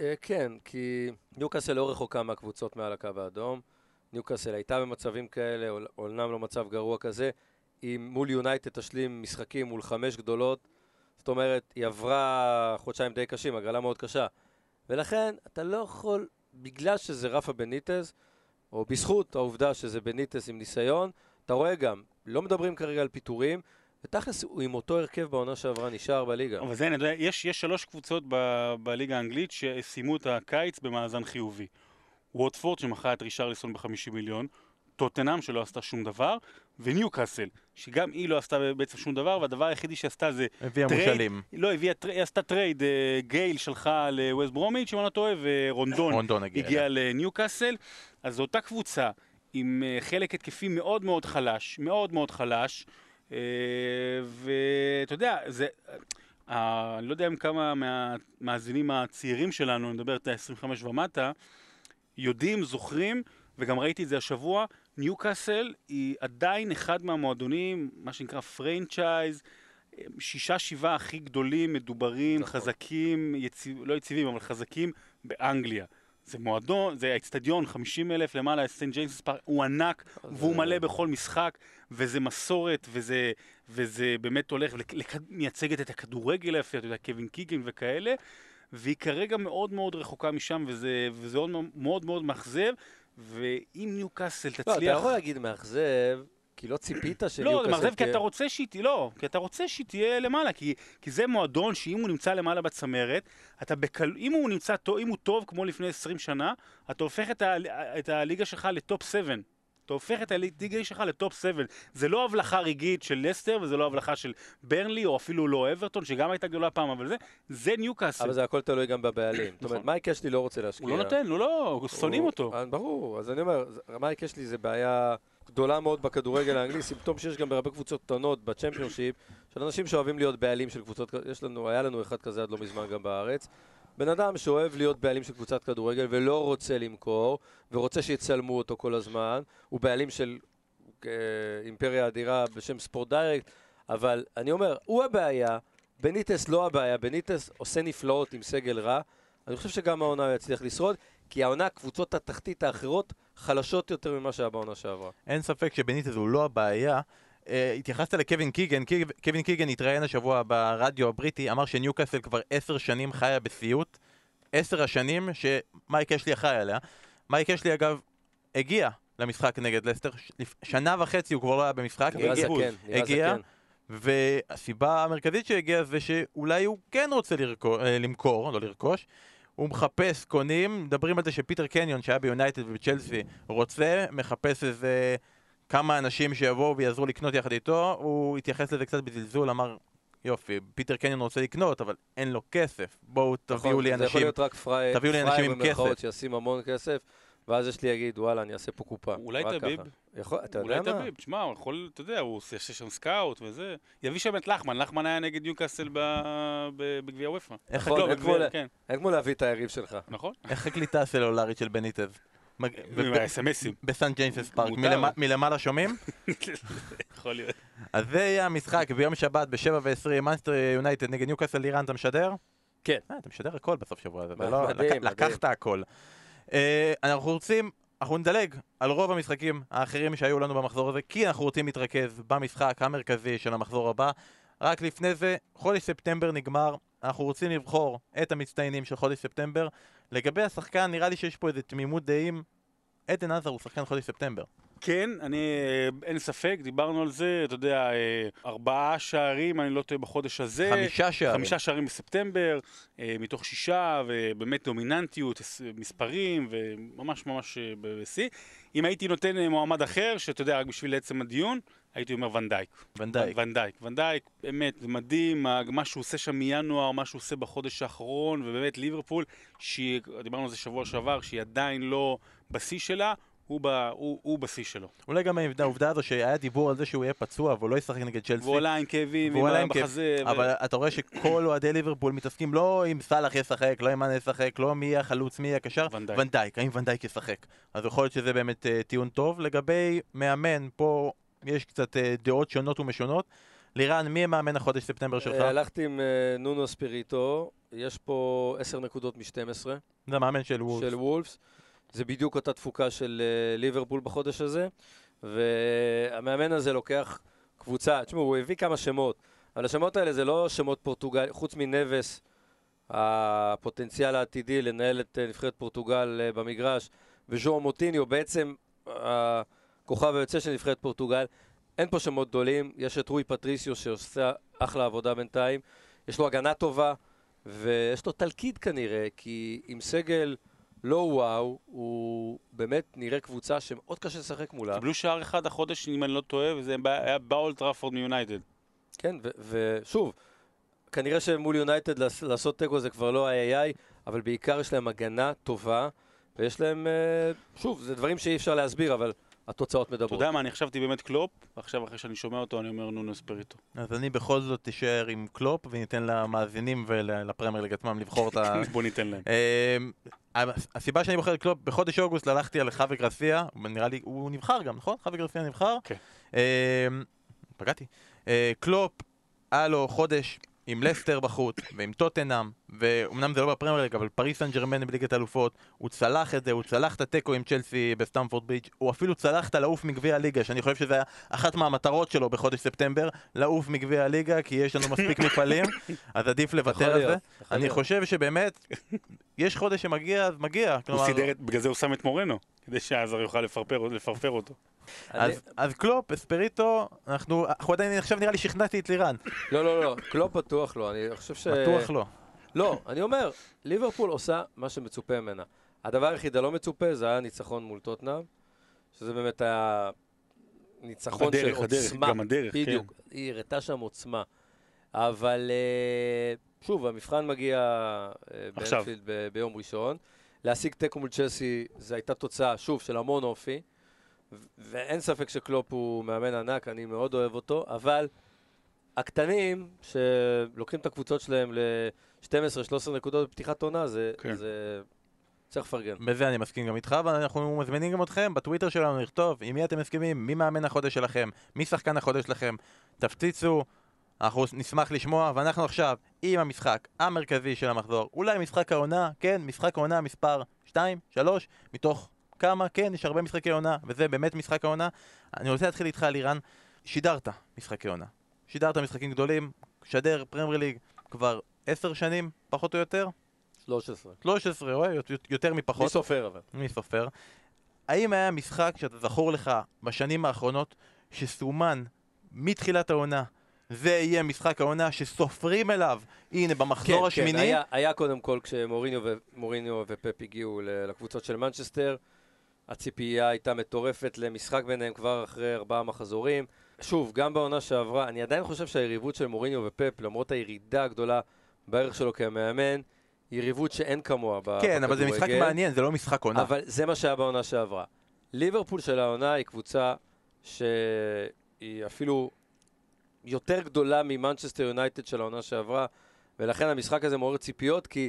אה, כן, כי ניוקאסל לא רחוקה מהקבוצות מעל הקו האדום. ניוקאסל הייתה במצבים כאלה, אומנם לא מצב גרוע כזה. היא מול יונייטד תשלים משחקים מול חמש גדולות. זאת אומרת, היא עברה חודשיים די קשים, הגרלה מאוד קשה. ולכן, אתה לא יכול, בגלל שזה רפה בניטז, או בזכות העובדה שזה בניטז עם ניסיון, אתה רואה גם, לא מדברים כרגע על פיטורים, ותכלס הוא עם אותו הרכב בעונה שעברה נשאר בליגה. אבל זה, אני יודע, יש, יש שלוש קבוצות ב, בליגה האנגלית שסיימו את הקיץ במאזן חיובי. ווטפורד שמכרה את רישרליסון ב-50 מיליון, טוטנאם שלא עשתה שום דבר, וניוקאסל, שגם היא לא עשתה בעצם שום דבר, והדבר היחידי שעשתה זה הביאה trade. מושאלים. לא, הביאה, היא עשתה trade, אה, גייל שלחה לווסט ברומיץ', אם אני לא טועה, ורונדון רונדון הגיע. הגיע לניוקאסל, אז זו אותה קבוצה עם אה, חלק התקפי מאוד מאוד חלש, מאוד מאוד חלש, אה, ואתה יודע, זה... אני לא יודע אם כמה מהמאזינים הצעירים שלנו, אני מדבר את ה-25 ומטה, יודעים, זוכרים, וגם ראיתי את זה השבוע, ניוקאסל היא עדיין אחד מהמועדונים, מה שנקרא franchise, שישה שבעה הכי גדולים, מדוברים, נכון. חזקים, יציב, לא יציבים, אבל חזקים באנגליה. זה מועדון, זה האצטדיון, 50 אלף למעלה, סנט ג'יימס פארק, הוא ענק, והוא מלא בכל משחק, וזה מסורת, וזה, וזה באמת הולך, ומייצגת את הכדורגל היפה, אתה יודע, קווין קיגן וכאלה, והיא כרגע מאוד מאוד רחוקה משם, וזה, וזה מאוד מאוד מאוד מאכזב, ואם ניוקאסל לא, אתה תצליח... יכול להגיד מאכזב, כי לא ציפית לא, שניוקאסל זה מאכזב כי אתה רוצה שהיא תהיה, לא, כי אתה רוצה שהיא תהיה למעלה, כי, כי זה מועדון שאם הוא נמצא למעלה בצמרת, אתה בקל... אם הוא נמצא טוב, אם הוא טוב כמו לפני 20 שנה, אתה הופך את, ה... את הליגה שלך לטופ 7. אתה הופך את הליגה שלך לטופ 7. זה לא הבלחה רגעית של לסטר, וזה לא הבלחה של ברנלי, או אפילו לא אברטון, שגם הייתה גדולה פעם, אבל זה, זה ניוקאסל. אבל זה הכל תלוי גם בבעלים. זאת אומרת, נכון. מייק אשלי לא רוצה להשקיע. הוא לא נותן, הוא לא, שונאים אותו. אה, ברור, אז אני אומר, מייק אשלי זה בעיה גדולה מאוד בכדורגל האנגלי, סימפטום שיש גם בהרבה קבוצות קטנות בצ'מפיונשיפ, של אנשים שאוהבים להיות בעלים של קבוצות, יש לנו, היה לנו אחד כזה עד לא מזמן גם בארץ. בן אדם שאוהב להיות בעלים של קבוצת כדורגל ולא רוצה למכור, ורוצה שיצלמו אותו כל הזמן, הוא בעלים של אה, אימפריה אדירה בשם ספורט דיירקט, אבל אני אומר, הוא הבעיה, בניטס לא הבעיה, בניטס עושה נפלאות עם סגל רע, אני חושב שגם העונה הוא יצליח לשרוד, כי העונה, קבוצות התחתית האחרות חלשות יותר ממה שהיה בעונה שעברה. אין ספק שבניטז הוא לא הבעיה. Uh, התייחסת לקווין קיגן, קיג, קווין קיגן התראיין השבוע ברדיו הבריטי, אמר שניוקאסל כבר עשר שנים חיה בסיוט. עשר השנים שמייק אשלי אחראי עליה. מייק אשלי אגב הגיע למשחק נגד לסטר, שנה וחצי הוא כבר לא היה במשחק, הגיע, זקן, הגיע. והסיבה המרכזית שהגיע זה שאולי הוא כן רוצה לרכו, אה, למכור, לא לרכוש. הוא מחפש קונים, מדברים על זה שפיטר קניון שהיה ביונייטד ובצ'לסי רוצה, מחפש איזה כמה אנשים שיבואו ויעזרו לקנות יחד איתו, הוא התייחס לזה קצת בזלזול, אמר יופי, פיטר קניון רוצה לקנות, אבל אין לו כסף. בואו תביאו נכון, לי זה יכול אנשים. להיות רק פראייר, תביאו לי אנשים עם במרכאות כסף. שישים המון כסף, ואז יש לי יגיד, וואלה, אני אעשה פה קופה. אולי? ככה. יכול, אתה אולי יודע מה? תביב, תשמע, הוא יכול, אתה יודע, הוא עושה שם סקאוט וזה. יביא שם את לחמן, לחמן היה נגד ניוקאסל בגביע וופא. איך נכון, הקל- אין כמו בגביע- ל- כן, אין כמו להביא את היריב שלך. נכון? איך הקליטה הסלולרית של בניטז? האס.אם.אסים. בסנט ג'יימסס פארק, מלמעלה שומעים? *laughs* יכול להיות. אז זה יהיה המשחק ביום שבת ב-7 ו-20, מנצ'סטר יונייטד נגד ניוקאסל, ערן, אתה משדר? כן. אה, אתה משדר הכל בסוף שבוע הזה, לא... לקחת הכל. אה, אנחנו רוצים, אנחנו נדלג על רוב המשחקים האחרים שהיו לנו במחזור הזה, כי אנחנו רוצים להתרכז במשחק המרכזי של המחזור הבא. רק לפני זה, חודש ספטמבר נגמר, אנחנו רוצים לבחור את המצטיינים של חודש ספטמבר. לגבי השחקן, נראה לי שיש פה איזה תמימות דעים. עדן עזר הוא שחקן חודש ספטמבר. כן, אני, אה, אין ספק, דיברנו על זה, אתה יודע, אה, ארבעה שערים, אני לא טועה, בחודש הזה. חמישה שערים. חמישה שערים בספטמבר, אה, מתוך שישה, ובאמת דומיננטיות, מספרים, וממש ממש בשיא. אם הייתי נותן מועמד אחר, שאתה יודע, רק בשביל עצם הדיון, הייתי אומר ונדייק. ונדייק. ונדייק. ונדייק, באמת, זה מדהים, מה- שהוא עושה שם מינואר, מה שהוא עושה בחודש האחרון, ובאמת ליברפול, שהיא, דיברנו על זה שבוע שעבר, שהיא עדיין לא בשיא שלה, הוא, ב, הוא, הוא בשיא שלו. אולי גם העובדה- הזו שהיה דיבור על זה שהוא יהיה פצוע והוא לא ישחק נגד צ'לסי. והוא עלה עם כאבים, והוא עלה עם בחזה. ו- אבל אתה רואה שכל אוהדי ליברפול מתעסקים לא אם סאלח ישחק, לא אם מאנה ישחק, לא מי החלוץ, מי הקשר, ונדייק. האם ונדייק ישחק. אז יכול להיות שזה באמת אה, טיעון טוב. לגבי מאמן, פה יש קצת אה, דעות שונות ומשונות. לירן, מי מאמן החודש ספטמבר שלך? אה, הלכתי עם אה, נונו ספיריטו, יש פה 10 נקודות מ-12 זה המאמן של וולס. של וולפס. זה בדיוק אותה תפוקה של ליברפול בחודש הזה, והמאמן הזה לוקח קבוצה, תשמעו, הוא הביא כמה שמות, אבל השמות האלה זה לא שמות פורטוגל, חוץ מנבס, הפוטנציאל העתידי לנהל את נבחרת פורטוגל במגרש, וז'ואאו מוטיניו, בעצם הכוכב היוצא של נבחרת פורטוגל. אין פה שמות גדולים, יש את רוי פטריסיו שעושה אחלה עבודה בינתיים, יש לו הגנה טובה, ויש לו תלכיד כנראה, כי עם סגל לא וואו, הוא באמת נראה קבוצה שמאוד קשה לשחק מולה. קיבלו שער אחד החודש, אם אני לא טועה, וזה היה באולד טראפורד מיונייטד. כן, ושוב, כנראה שמול יונייטד לעש- לעשות תיקו זה כבר לא איי-איי, אבל בעיקר יש להם הגנה טובה, ויש להם, אה, שוב, זה דברים שאי אפשר להסביר, אבל התוצאות אתה מדברות. יודע מה, אני חשבתי באמת קלופ, ועכשיו אחרי שאני שומע אותו אני אומר נונו ספיריטו. אז אני בכל זאת אשאר עם קלופ, וניתן למאזינים ולפרמייר ליג עצמם לבחור את ה... *laughs* בוא ניתן להם. אמ, הסיבה שאני בוחר את קלופ, בחודש אוגוסט הלכתי על חווי גרסיה, נראה לי, הוא נבחר גם, נכון? חווי גרסיה נבחר? כן. אמ, פגעתי. אה, קלופ, היה לו חודש עם לסטר בחוץ, ועם טוטנאם, ואומנם זה לא בפרמייר ליג, אבל פריס סן ג'רמן בליגת האלופות, הוא צלח את זה, הוא צלח את התיקו עם צ'לסי בסטמפורד ברידג', הוא אפילו צלח את הלעוף מגביע הליגה, שאני חושב שזה היה אחת מהמטרות שלו בחודש ספטמבר, לעוף מגביע הליגה, כי יש לנו מספיק *laughs* מפעלים, אז עדיף לוותר על זה. אני. חושב שבאמת, יש חודש שמגיע, אז מגיע. הוא כלומר, בגלל זה הוא שם את מורנו, כדי שהאזאר יוכל לפרפר לפרפר אותו. אז, אז קלופ, אספיריטו, אנחנו, אנחנו עדיין, עכשיו נראה לי שכנעתי את לירן. לא, לא, לא, קלופ בטוח לא, אני חושב ש... בטוח לא. לא, אני אומר, ליברפול עושה מה שמצופה ממנה. הדבר היחיד הלא מצופה זה היה ניצחון מול טוטנאם, שזה באמת היה ניצחון הדרך, של הדרך, עוצמה. גם הדרך, כן. בדיוק, היא הראתה שם עוצמה. אבל אה, שוב, המבחן מגיע אה. באנפילד ב- ביום ראשון. להשיג תיקו מול צ'לסי זו הייתה תוצאה, שוב, של המון אופי. ו- ואין ספק שקלופ הוא מאמן ענק, אני מאוד אוהב אותו, אבל הקטנים, שלוקחים את הקבוצות שלהם ל-12-13 נקודות בפתיחת עונה, זה, כן. זה... צריך לפרגן. בזה אני מסכים גם איתך, ואנחנו מזמינים גם אתכם בטוויטר שלנו לכתוב עם מי אתם מסכימים, מי מאמן החודש שלכם, מי שחקן החודש שלכם. תפציצו, אנחנו נשמח לשמוע, ואנחנו עכשיו עם המשחק המרכזי של המחזור. אולי משחק העונה, כן, משחק העונה מספר 2, 3, מתוך כמה, כן, יש הרבה משחקי עונה, וזה באמת משחק העונה. אני רוצה להתחיל איתך, לירן. שידרת משחקי עונה. שידרת משחקים גדולים, שדר פרמייר ליג כבר 10 שנים, פחות או יותר? 13. 13, רואה, יותר מפחות. מי סופר אבל? מי סופר? האם היה משחק שאתה זכור לך בשנים האחרונות שסומן מתחילת העונה זה יהיה משחק העונה שסופרים אליו הנה במחזור השמיני כן, היה, היה קודם כל כשמוריניו ו- מוריניו ופפ הגיעו לקבוצות של מנצ'סטר, הציפייה הייתה מטורפת למשחק ביניהם כבר אחרי ארבעה מחזורים. שוב, גם בעונה שעברה, אני עדיין חושב שהיריבות של מוריניו ופפ, למרות הירידה הגדולה בערך שלו כמאמן, יריבות שאין כמוה בכדורגל. כן, אבל זה משחק מעניין, זה לא משחק עונה. אבל זה מה שהיה בעונה שעברה. ליברפול של העונה היא קבוצה שהיא אפילו יותר גדולה ממנצ'סטר יונייטד של העונה שעברה, ולכן המשחק הזה מעורר ציפיות, כי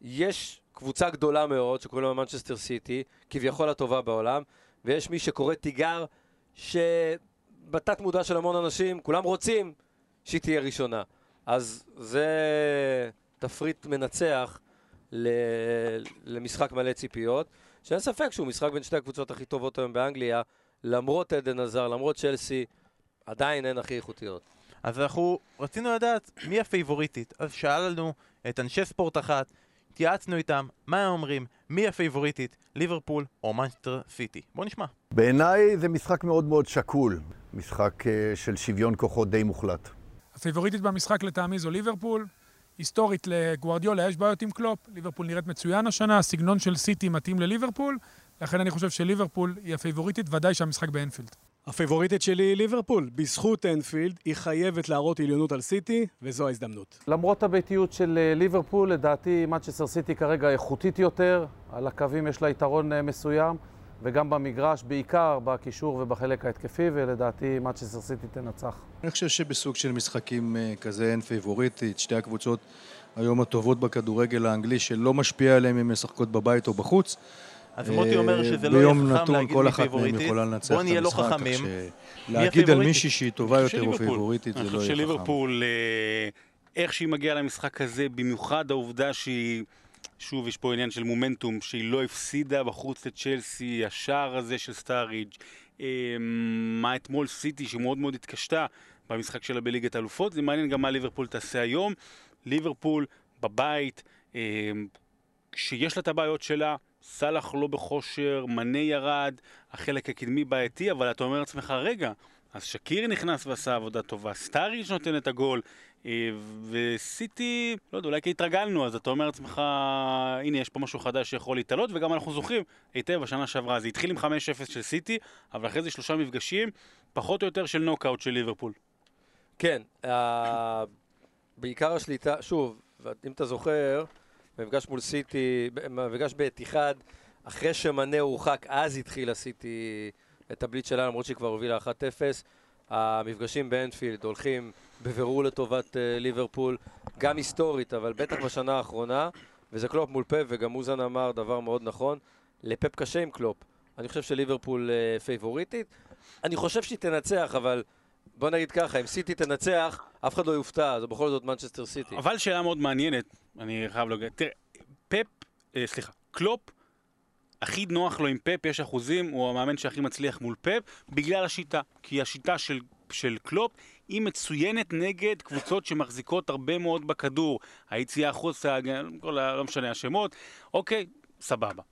יש קבוצה גדולה מאוד שקוראים לה מנצ'סטר סיטי, כביכול הטובה בעולם, ויש מי שקורא תיגר, שבתת מודע של המון אנשים, כולם רוצים שהיא תהיה ראשונה. אז זה תפריט מנצח ל... למשחק מלא ציפיות, שאין ספק שהוא משחק בין שתי הקבוצות הכי טובות היום באנגליה, למרות אדן האזאר, למרות צ'לסי, עדיין הן הכי איכותיות. אז אנחנו רצינו לדעת מי הפייבוריטית. אז שאלנו את אנשי ספורט אחת, התייעצנו איתם, מה הם אומרים, מי הפייבוריטית, ליברפול או מנצ'סטר סיטי. בואו נשמע. בעיניי זה משחק מאוד מאוד שקול, משחק אה, של שוויון כוחות די מוחלט. הפייבוריטית במשחק לטעמי זו ליברפול. היסטורית לגוארדיולה יש בעיות עם קלופ, ליברפול נראית מצוין השנה, הסגנון של סיטי מתאים לליברפול, לכן אני חושב שליברפול היא הפייבוריטית, ודאי שהמשחק באנפילד. הפייבוריטית שלי היא ליברפול. בזכות אנפילד, היא חייבת להראות עליונות על סיטי, וזו ההזדמנות. למרות הביתיות של אה, ליברפול, לדעתי מנצ'סטר סיטי כרגע איכותית יותר, על הקווים יש לה יתרון אה, מסוים, וגם במגרש, בעיקר בקישור ובחלק ההתקפי, ולדעתי מנצ'סטר סיטי תנצח. אני חושב שבסוג של משחקים אה, כזה אין פייבוריטית, שתי הקבוצות היום הטובות בכדורגל האנגלי שלא משפיע עליהן אם הן משחקות בבית או בחוץ. אז מוטי אומר שזה לא ביום יהיה חכם נתון להגיד כל מי אחת מהן פייבוריטית. יכולה לנצח בוא את נהיה לא המשחק, כך חכמים. שלהגיד על? מישהי שהיא טובה יותר או. פייבוריטית זה אני לא חושב יהיה חכם. שליברפול, אה, איך שהיא מגיעה למשחק הזה, במיוחד העובדה שהיא, שוב, יש פה עניין של מומנטום, שהיא לא הפסידה בחוץ לצ'לסי, השער הזה של סטארידג', אה, מה אתמול סיטי, שמאוד מאוד התקשתה במשחק שלה בליגת האלופות, זה מעניין גם מה ליברפול תעשה היום. ליברפול בבית, אה, כשיש לה את הבעיות שלה, סאלח לא בכושר, מנה ירד, החלק הקדמי בעייתי, אבל אתה אומר לעצמך, רגע, אז שקירי נכנס ועשה עבודה טובה, סטאריץ' נותן את הגול, אה, וסיטי, לא יודע, אולי כי התרגלנו, אז אתה אומר לעצמך, הנה, יש פה משהו חדש שיכול להתעלות, וגם אנחנו זוכרים היטב בשנה שעברה, זה התחיל עם 5-0 של סיטי, אבל אחרי זה שלושה מפגשים, פחות או יותר של נוקאוט של ליברפול. כן, אה, בעיקר השליטה, שוב, אם אתה זוכר, במפגש מול סיטי, במפגש באתיחד, אחרי שמנה הורחק, אז התחילה סיטי את הבליץ שלה, למרות שהיא כבר הובילה 1-0. המפגשים באנפילד הולכים בבירור לטובת uh, ליברפול, גם היסטורית, אבל בטח בשנה האחרונה, וזה קלופ מול פפ, וגם מוזן אמר דבר מאוד נכון, לפפ קשה עם קלופ. אני חושב שליברפול אה, פייבוריטית. אני חושב שהיא תנצח, אבל בוא נגיד ככה, אם סיטי תנצח, אף אחד לא יופתע, זה בכל זאת מנצ'סטר סיטי. אבל שאלה מאוד מעניינת, אני חייב להגיד, תראה, פפ, אה, סליחה, קלופ, הכי נוח לו עם פפ, יש אחוזים, הוא המאמן שהכי מצליח מול פפ, בגלל השיטה. כי השיטה של, של קלופ היא מצוינת נגד קבוצות שמחזיקות הרבה מאוד בכדור. היציאה החוצה, לא משנה השמות, אוקיי, סבבה.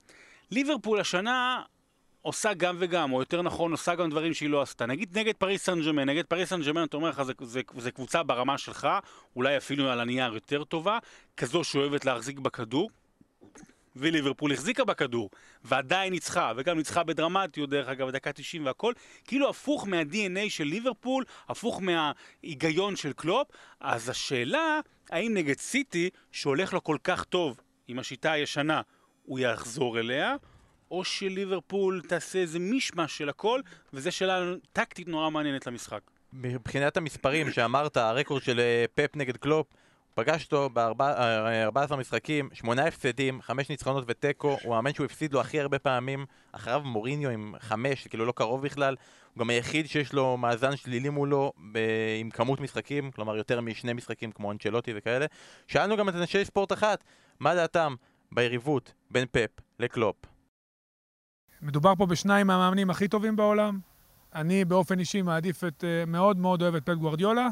ליברפול השנה עושה גם וגם, או יותר נכון, עושה גם דברים שהיא לא עשתה. נגיד נגד פריס סן ג'רמן, נגד פריס סן ג'רמן, אתה אומר לך, זה, זה, זה קבוצה ברמה שלך, אולי אפילו על הנייר יותר טובה, כזו שאוהבת להחזיק בכדור, וליברפול החזיקה בכדור, ועדיין ניצחה, וגם ניצחה בדרמטיות, דרך אגב, דקה 90 והכל, כאילו הפוך מה-DNA של ליברפול, הפוך מההיגיון של קלופ, אז השאלה, האם נגד סיטי, שהולך לו כל כך טוב עם השיטה הישנה, הוא יחזור אליה, או שליברפול תעשה איזה מישמש של הכל, וזו שאלה טקטית נורא מעניינת למשחק. מבחינת המספרים שאמרת, הרקורד של אה, פפ נגד קלופ, פגש אותו ב-14 משחקים, 8 הפסדים, 5 ניצחונות ותיקו, הוא מאמן שהוא הפסיד לו הכי הרבה פעמים, אחריו מוריניו עם 5, כאילו לא קרוב בכלל, הוא גם היחיד שיש לו מאזן שלילי מולו ב- עם כמות משחקים, כלומר יותר משני משחקים כמו אנצ'לוטי וכאלה. שאלנו גם את אנשי ספורט אחד, מה דעתם ביריבות בין פפ לקלופ? מדובר פה בשניים מהמאמנים הכי טובים בעולם. אני באופן אישי מעדיף את, אה, מאוד מאוד אוהב את פפ גוורדיולה,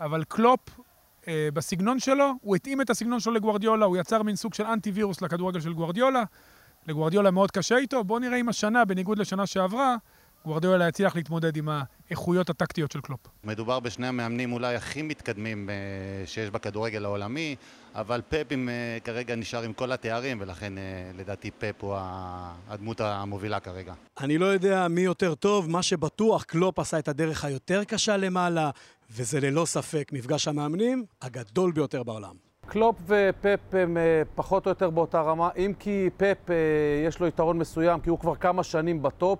אבל קלופ, אה, בסגנון שלו, הוא התאים את הסגנון שלו לגוורדיולה, הוא יצר מין סוג של אנטי וירוס לכדורגל של גוורדיולה. לגוורדיולה מאוד קשה איתו, בואו נראה אם השנה, בניגוד לשנה שעברה, גוורדיולה יצליח להתמודד עם האיכויות הטקטיות של קלופ. מדובר בשני המאמנים אולי הכי מתקדמים אה, שיש בכדורגל העולמי, אבל עם, אה, כרגע נשאר עם כל התארים, ולכן אה, לדעתי פפ הוא הדמות המובילה כרגע. אני לא יודע מי יותר טוב, מה שבטוח, קלופ עשה את הדרך היותר קשה למעלה, וזה ללא ספק מפגש המאמנים הגדול ביותר בעולם. קלופ ופפ הם פחות או יותר באותה רמה, אם כי פפ יש לו יתרון מסוים, כי הוא כבר כמה שנים בטופ.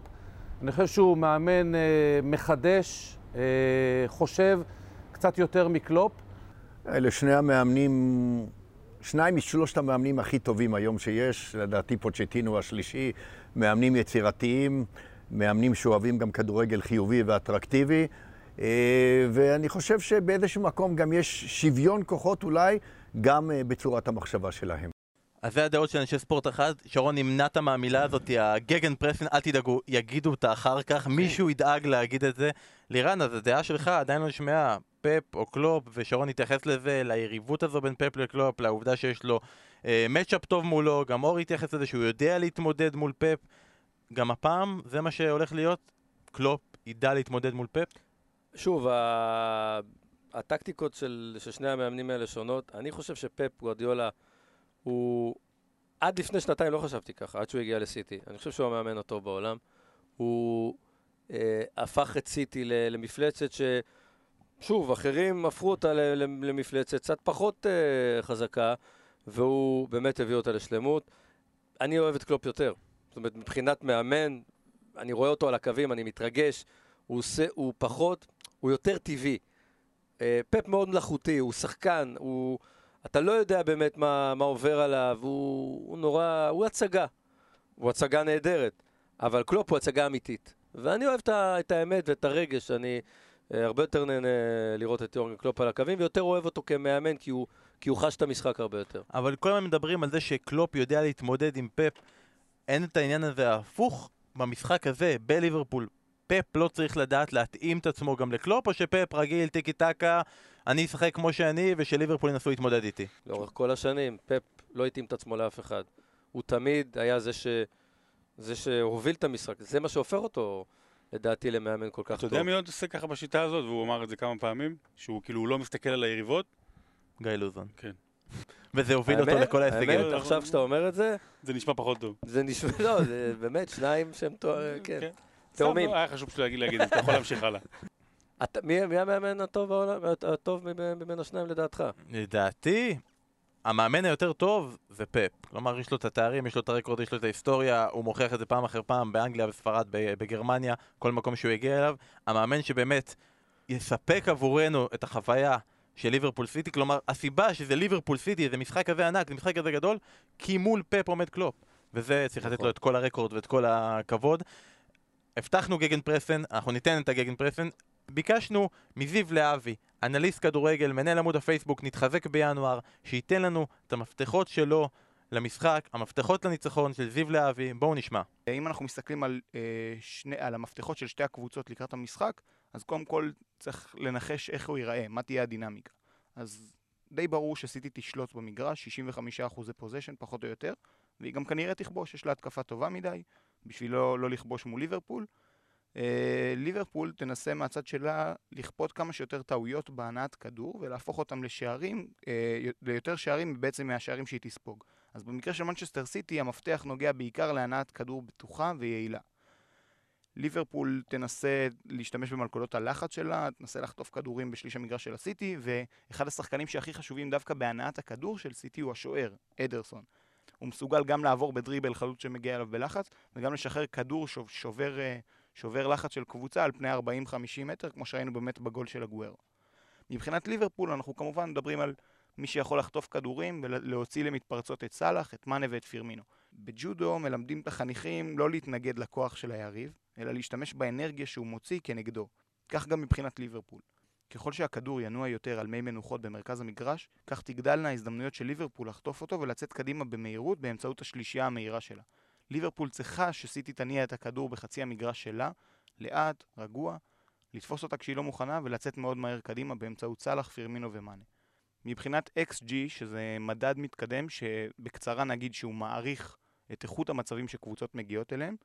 אני חושב שהוא מאמן אה, מחדש, אה, חושב קצת יותר מקלופ. אלה שני המאמנים, שניים משלושת המאמנים הכי טובים היום שיש, לדעתי פוצ'טינו השלישי, מאמנים יצירתיים, מאמנים שאוהבים גם כדורגל חיובי ואטרקטיבי. אה, ואני חושב שבאיזשהו מקום גם יש שוויון כוחות אולי גם אה, בצורת המחשבה שלהם. אז זה הדעות של אנשי ספורט אחד, שרון נמנעת מהמילה הזאת, ה Gegenpressing, אל תדאגו, יגידו אותה אחר כך, כן. מישהו ידאג להגיד את זה. לירן, אז הדעה שלך עדיין לא נשמעה, פפ או קלופ, ושרון התייחס לזה, ליריבות הזו בין פפ לקלופ, לעובדה שיש לו אה, matchup טוב מולו, גם אור התייחס לזה שהוא יודע להתמודד מול פפ. גם הפעם זה מה שהולך להיות, קלופ ידע להתמודד מול פפ? שוב, ה... הטקטיקות של, של שני המאמנים האלה שונות. אני חושב שפפ גוארדיולה... הוא... עד לפני שנתיים לא חשבתי ככה, עד שהוא הגיע לסיטי. אני חושב שהוא המאמן הטוב בעולם. הוא אה, הפך את סיטי למפלצת ש... שוב, אחרים הפכו אותה למפלצת קצת פחות אה, חזקה, והוא באמת הביא אותה לשלמות. אני אוהב את קלופ יותר. זאת אומרת, מבחינת מאמן, אני רואה אותו על הקווים, אני מתרגש. הוא, עושה, הוא פחות, הוא יותר טבעי. אה, פפ מאוד מלאכותי, הוא שחקן, הוא... אתה לא יודע באמת מה, מה עובר עליו, הוא, הוא נורא, הוא הצגה. הוא הצגה נהדרת, אבל קלופ הוא הצגה אמיתית. ואני אוהב את, את האמת ואת הרגש, אני אה, הרבה יותר נהנה לראות את יורגן קלופ על הקווים, ויותר אוהב אותו כמאמן, כי הוא, כי הוא חש את המשחק הרבה יותר. אבל כל הזמן מדברים על זה שקלופ יודע להתמודד עם פפ. אין את העניין הזה ההפוך במשחק הזה, בליברפול. פפ לא צריך לדעת להתאים את עצמו גם לקלופ, או שפפ רגיל, טיקי טקה, אני אשחק כמו שאני, ושליברפול ינסו להתמודד איתי. לאורך כל השנים, פפ לא התאים את עצמו לאף אחד. הוא תמיד היה זה, ש... זה שהוביל את המשחק, זה מה שהופך אותו, לדעתי, למאמן כל כך טוב. אתה יודע מי עוד עושה ככה בשיטה הזאת, והוא אמר את זה כמה פעמים, שהוא כאילו לא מסתכל על היריבות? גיא לוזון. כן. וזה הוביל אותו לכל ההישגים. האמת, עכשיו שאתה אומר את זה... זה נשמע פחות טוב. זה נשמע, לא, זה באמת שניים שהם כן. כן. תאומים. היה חשוב פשוט להגיד את זה, אתה יכול להמשיך הלאה. אתה, מי, מי המאמן הטוב בעולם, הטוב מבין השניים לדעתך? לדעתי, המאמן היותר טוב זה פפ. כלומר, יש לו את התארים, יש לו את הרקורד, יש לו את ההיסטוריה, הוא מוכיח את זה פעם אחר פעם באנגליה, בספרד, בגרמניה, כל מקום שהוא יגיע אליו. המאמן שבאמת יספק עבורנו את החוויה של ליברפול סיטי, כלומר, הסיבה שזה ליברפול סיטי, זה משחק כזה ענק, זה משחק כזה גדול, כי מול פפ עומד קלופ. וזה צריך לתת לו נכון. את כל הרקורד ואת כל הכבוד. הבטחנו Gegenpressing, אנחנו ניתן את ה Gegenpressing, ביקשנו מזיו להבי, אנליסט כדורגל, מנהל עמוד הפייסבוק, נתחזק בינואר, שייתן לנו את המפתחות שלו למשחק, המפתחות לניצחון של זיו להבי, בואו נשמע. אם אנחנו מסתכלים על, אה, שני, על המפתחות של שתי הקבוצות לקראת המשחק, אז קודם כל צריך לנחש איך הוא ייראה, מה תהיה הדינמיקה. אז די ברור שסיטי תשלוט במגרש, 65% פוזיישן פחות או יותר, והיא גם כנראה תכבוש, יש לה התקפה טובה מדי, בשביל לא, לא לכבוש מול ליברפול. אה, ליברפול תנסה מהצד שלה לכפות כמה שיותר טעויות בהנעת כדור ולהפוך אותם לשערים, אה, ליותר שערים בעצם מהשערים שהיא תספוג. אז במקרה של מנצ'סטר סיטי המפתח נוגע בעיקר להנעת כדור בטוחה ויעילה. ליברפול תנסה להשתמש במלכודות הלחץ שלה, תנסה לחטוף כדורים בשליש המגרש של הסיטי, ואחד השחקנים שהכי חשובים דווקא בהנעת הכדור של סיטי הוא השוער, אדרסון. הוא מסוגל גם לעבור בדריבל חלוץ שמגיע אליו בלחץ, וגם לשחרר כדור שובר, אה, שובר לחץ של קבוצה על פני 40-50 מטר, כמו שראינו באמת בגול של הגוורו. מבחינת ליברפול אנחנו כמובן מדברים על מי שיכול לחטוף כדורים ולהוציא למתפרצות את סאלח, את מאנה ואת פירמינו. בג'ודו מלמדים את החניכים לא להתנגד לכוח של היריב, אלא להשתמש באנרגיה שהוא מוציא כנגדו. כך גם מבחינת ליברפול. ככל שהכדור ינוע יותר על מי מנוחות במרכז המגרש, כך תגדלנה ההזדמנויות של ליברפול לחטוף אותו ולצאת קדימה במהירות באמצעות השלישייה המהירה שלה. ליברפול צריכה שסיטי תניע את הכדור בחצי המגרש שלה, לאט, רגוע, לתפוס אותה כשהיא לא מוכנה ולצאת מאוד מהר קדימה באמצעות סאלח, פירמינו ומאנה. מבחינת XG, שזה מדד מתקדם שבקצרה נגיד שהוא מעריך את איכות המצבים שקבוצות מגיעות אליהם,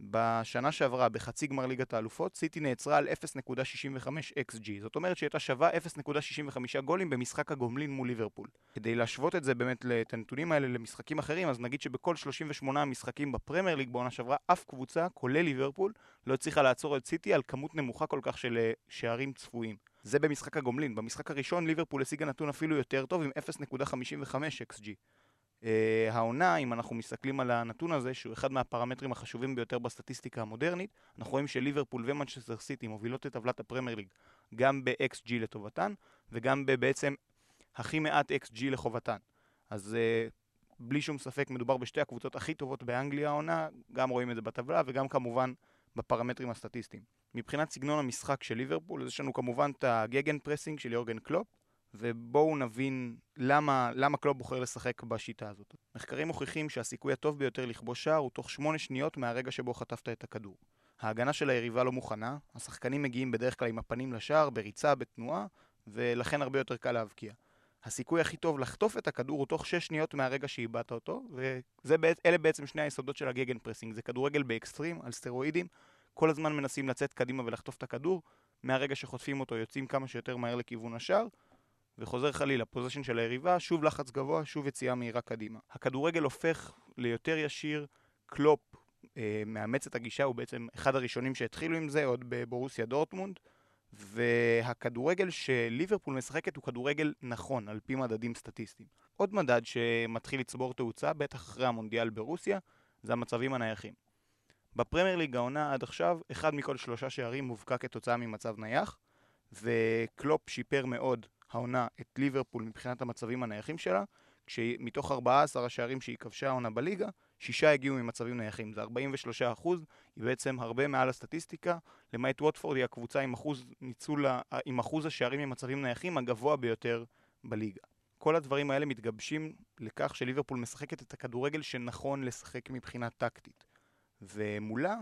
בשנה שעברה, בחצי גמר ליגת האלופות, סיטי נעצרה על 0.65 XG. זאת אומרת שהיא הייתה שווה 0.65 גולים במשחק הגומלין מול ליברפול. כדי להשוות את זה באמת, את הנתונים האלה למשחקים אחרים, אז נגיד שבכל 38 משחקים בפרמייר ליג בעונה שעברה, אף קבוצה, כולל ליברפול, לא הצליחה לעצור את סיטי על כמות נמוכה כל כך של אה, שערים צפויים. זה במשחק הגומלין. במשחק הראשון ליברפול השיגה נתון אפילו יותר טוב עם 0.55 XG. אה, העונה, אם אנחנו מסתכלים על הנתון הזה, שהוא אחד מהפרמטרים החשובים ביותר בסטטיסטיקה המודרנית, אנחנו רואים שליברפול ומנצ'סטר סיטי מובילות את טבלת הפרמייר ליג גם ב-XG לטובתן, וגם בעצם הכי מעט XG לחובתן. אז אה, בלי שום ספק מדובר בשתי הקבוצות הכי טובות באנגליה העונה, גם רואים את זה בטבלה וגם כמובן בפרמטרים הסטטיסטיים. מבחינת סגנון המשחק של ליברפול, אז יש לנו כמובן את ה gegenpressing של יורגן קלופ, ובואו נבין למה, למה קלופ בוחר לשחק בשיטה הזאת. מחקרים מוכיחים שהסיכוי הטוב ביותר לכבוש שער הוא תוך שמונה שניות מהרגע שבו חטפת את הכדור. ההגנה של היריבה לא מוכנה, השחקנים מגיעים בדרך כלל עם הפנים לשער, בריצה, בתנועה, ולכן הרבה יותר קל להבקיע. הסיכוי הכי טוב לחטוף את הכדור הוא תוך 6 שניות מהרגע שאיבדת אותו, ואלה בעצם שני היסודות של ה gegenpressing. זה כדורגל באקסטרים, על סטרואידים, כל הזמן מנסים לצאת קדימה ולחטוף את הכדור, מהרגע שחוטפים אותו יוצאים כמה שיותר מהר לכיוון השער, וחוזר חלילה, possession של היריבה, שוב לחץ גבוה, שוב יציאה מהירה קדימה. הכדורגל הופך ליותר ישיר, קלופ אה, מאמץ את הגישה, הוא בעצם אחד הראשונים שהתחילו עם זה, עוד בבורוסיה דורטמונד, והכדורגל שליברפול משחקת הוא כדורגל נכון, על פי מדדים סטטיסטיים. עוד מדד שמתחיל לצבור תאוצה, בטח אחרי המונדיאל ברוסיה, זה המצבים הנייחים. בפרמייר ליג העונה עד עכשיו, אחד מכל שלושה שערים מובקע כתוצאה ממצב נייח, וקלופ שיפר מאוד העונה את ליברפול מבחינת המצבים הנייחים שלה, כשמתוך 14 השערים שהיא כבשה העונה בליגה, שישה הגיעו ממצבים נייחים, זה 43 אחוז, היא בעצם הרבה מעל הסטטיסטיקה, למעט ווטפורד היא הקבוצה עם אחוז ניצול, עם אחוז השערים ממצבים נייחים הגבוה ביותר בליגה. כל הדברים האלה מתגבשים לכך שליברפול משחקת את הכדורגל שנכון לשחק מבחינה טקטית. ומולה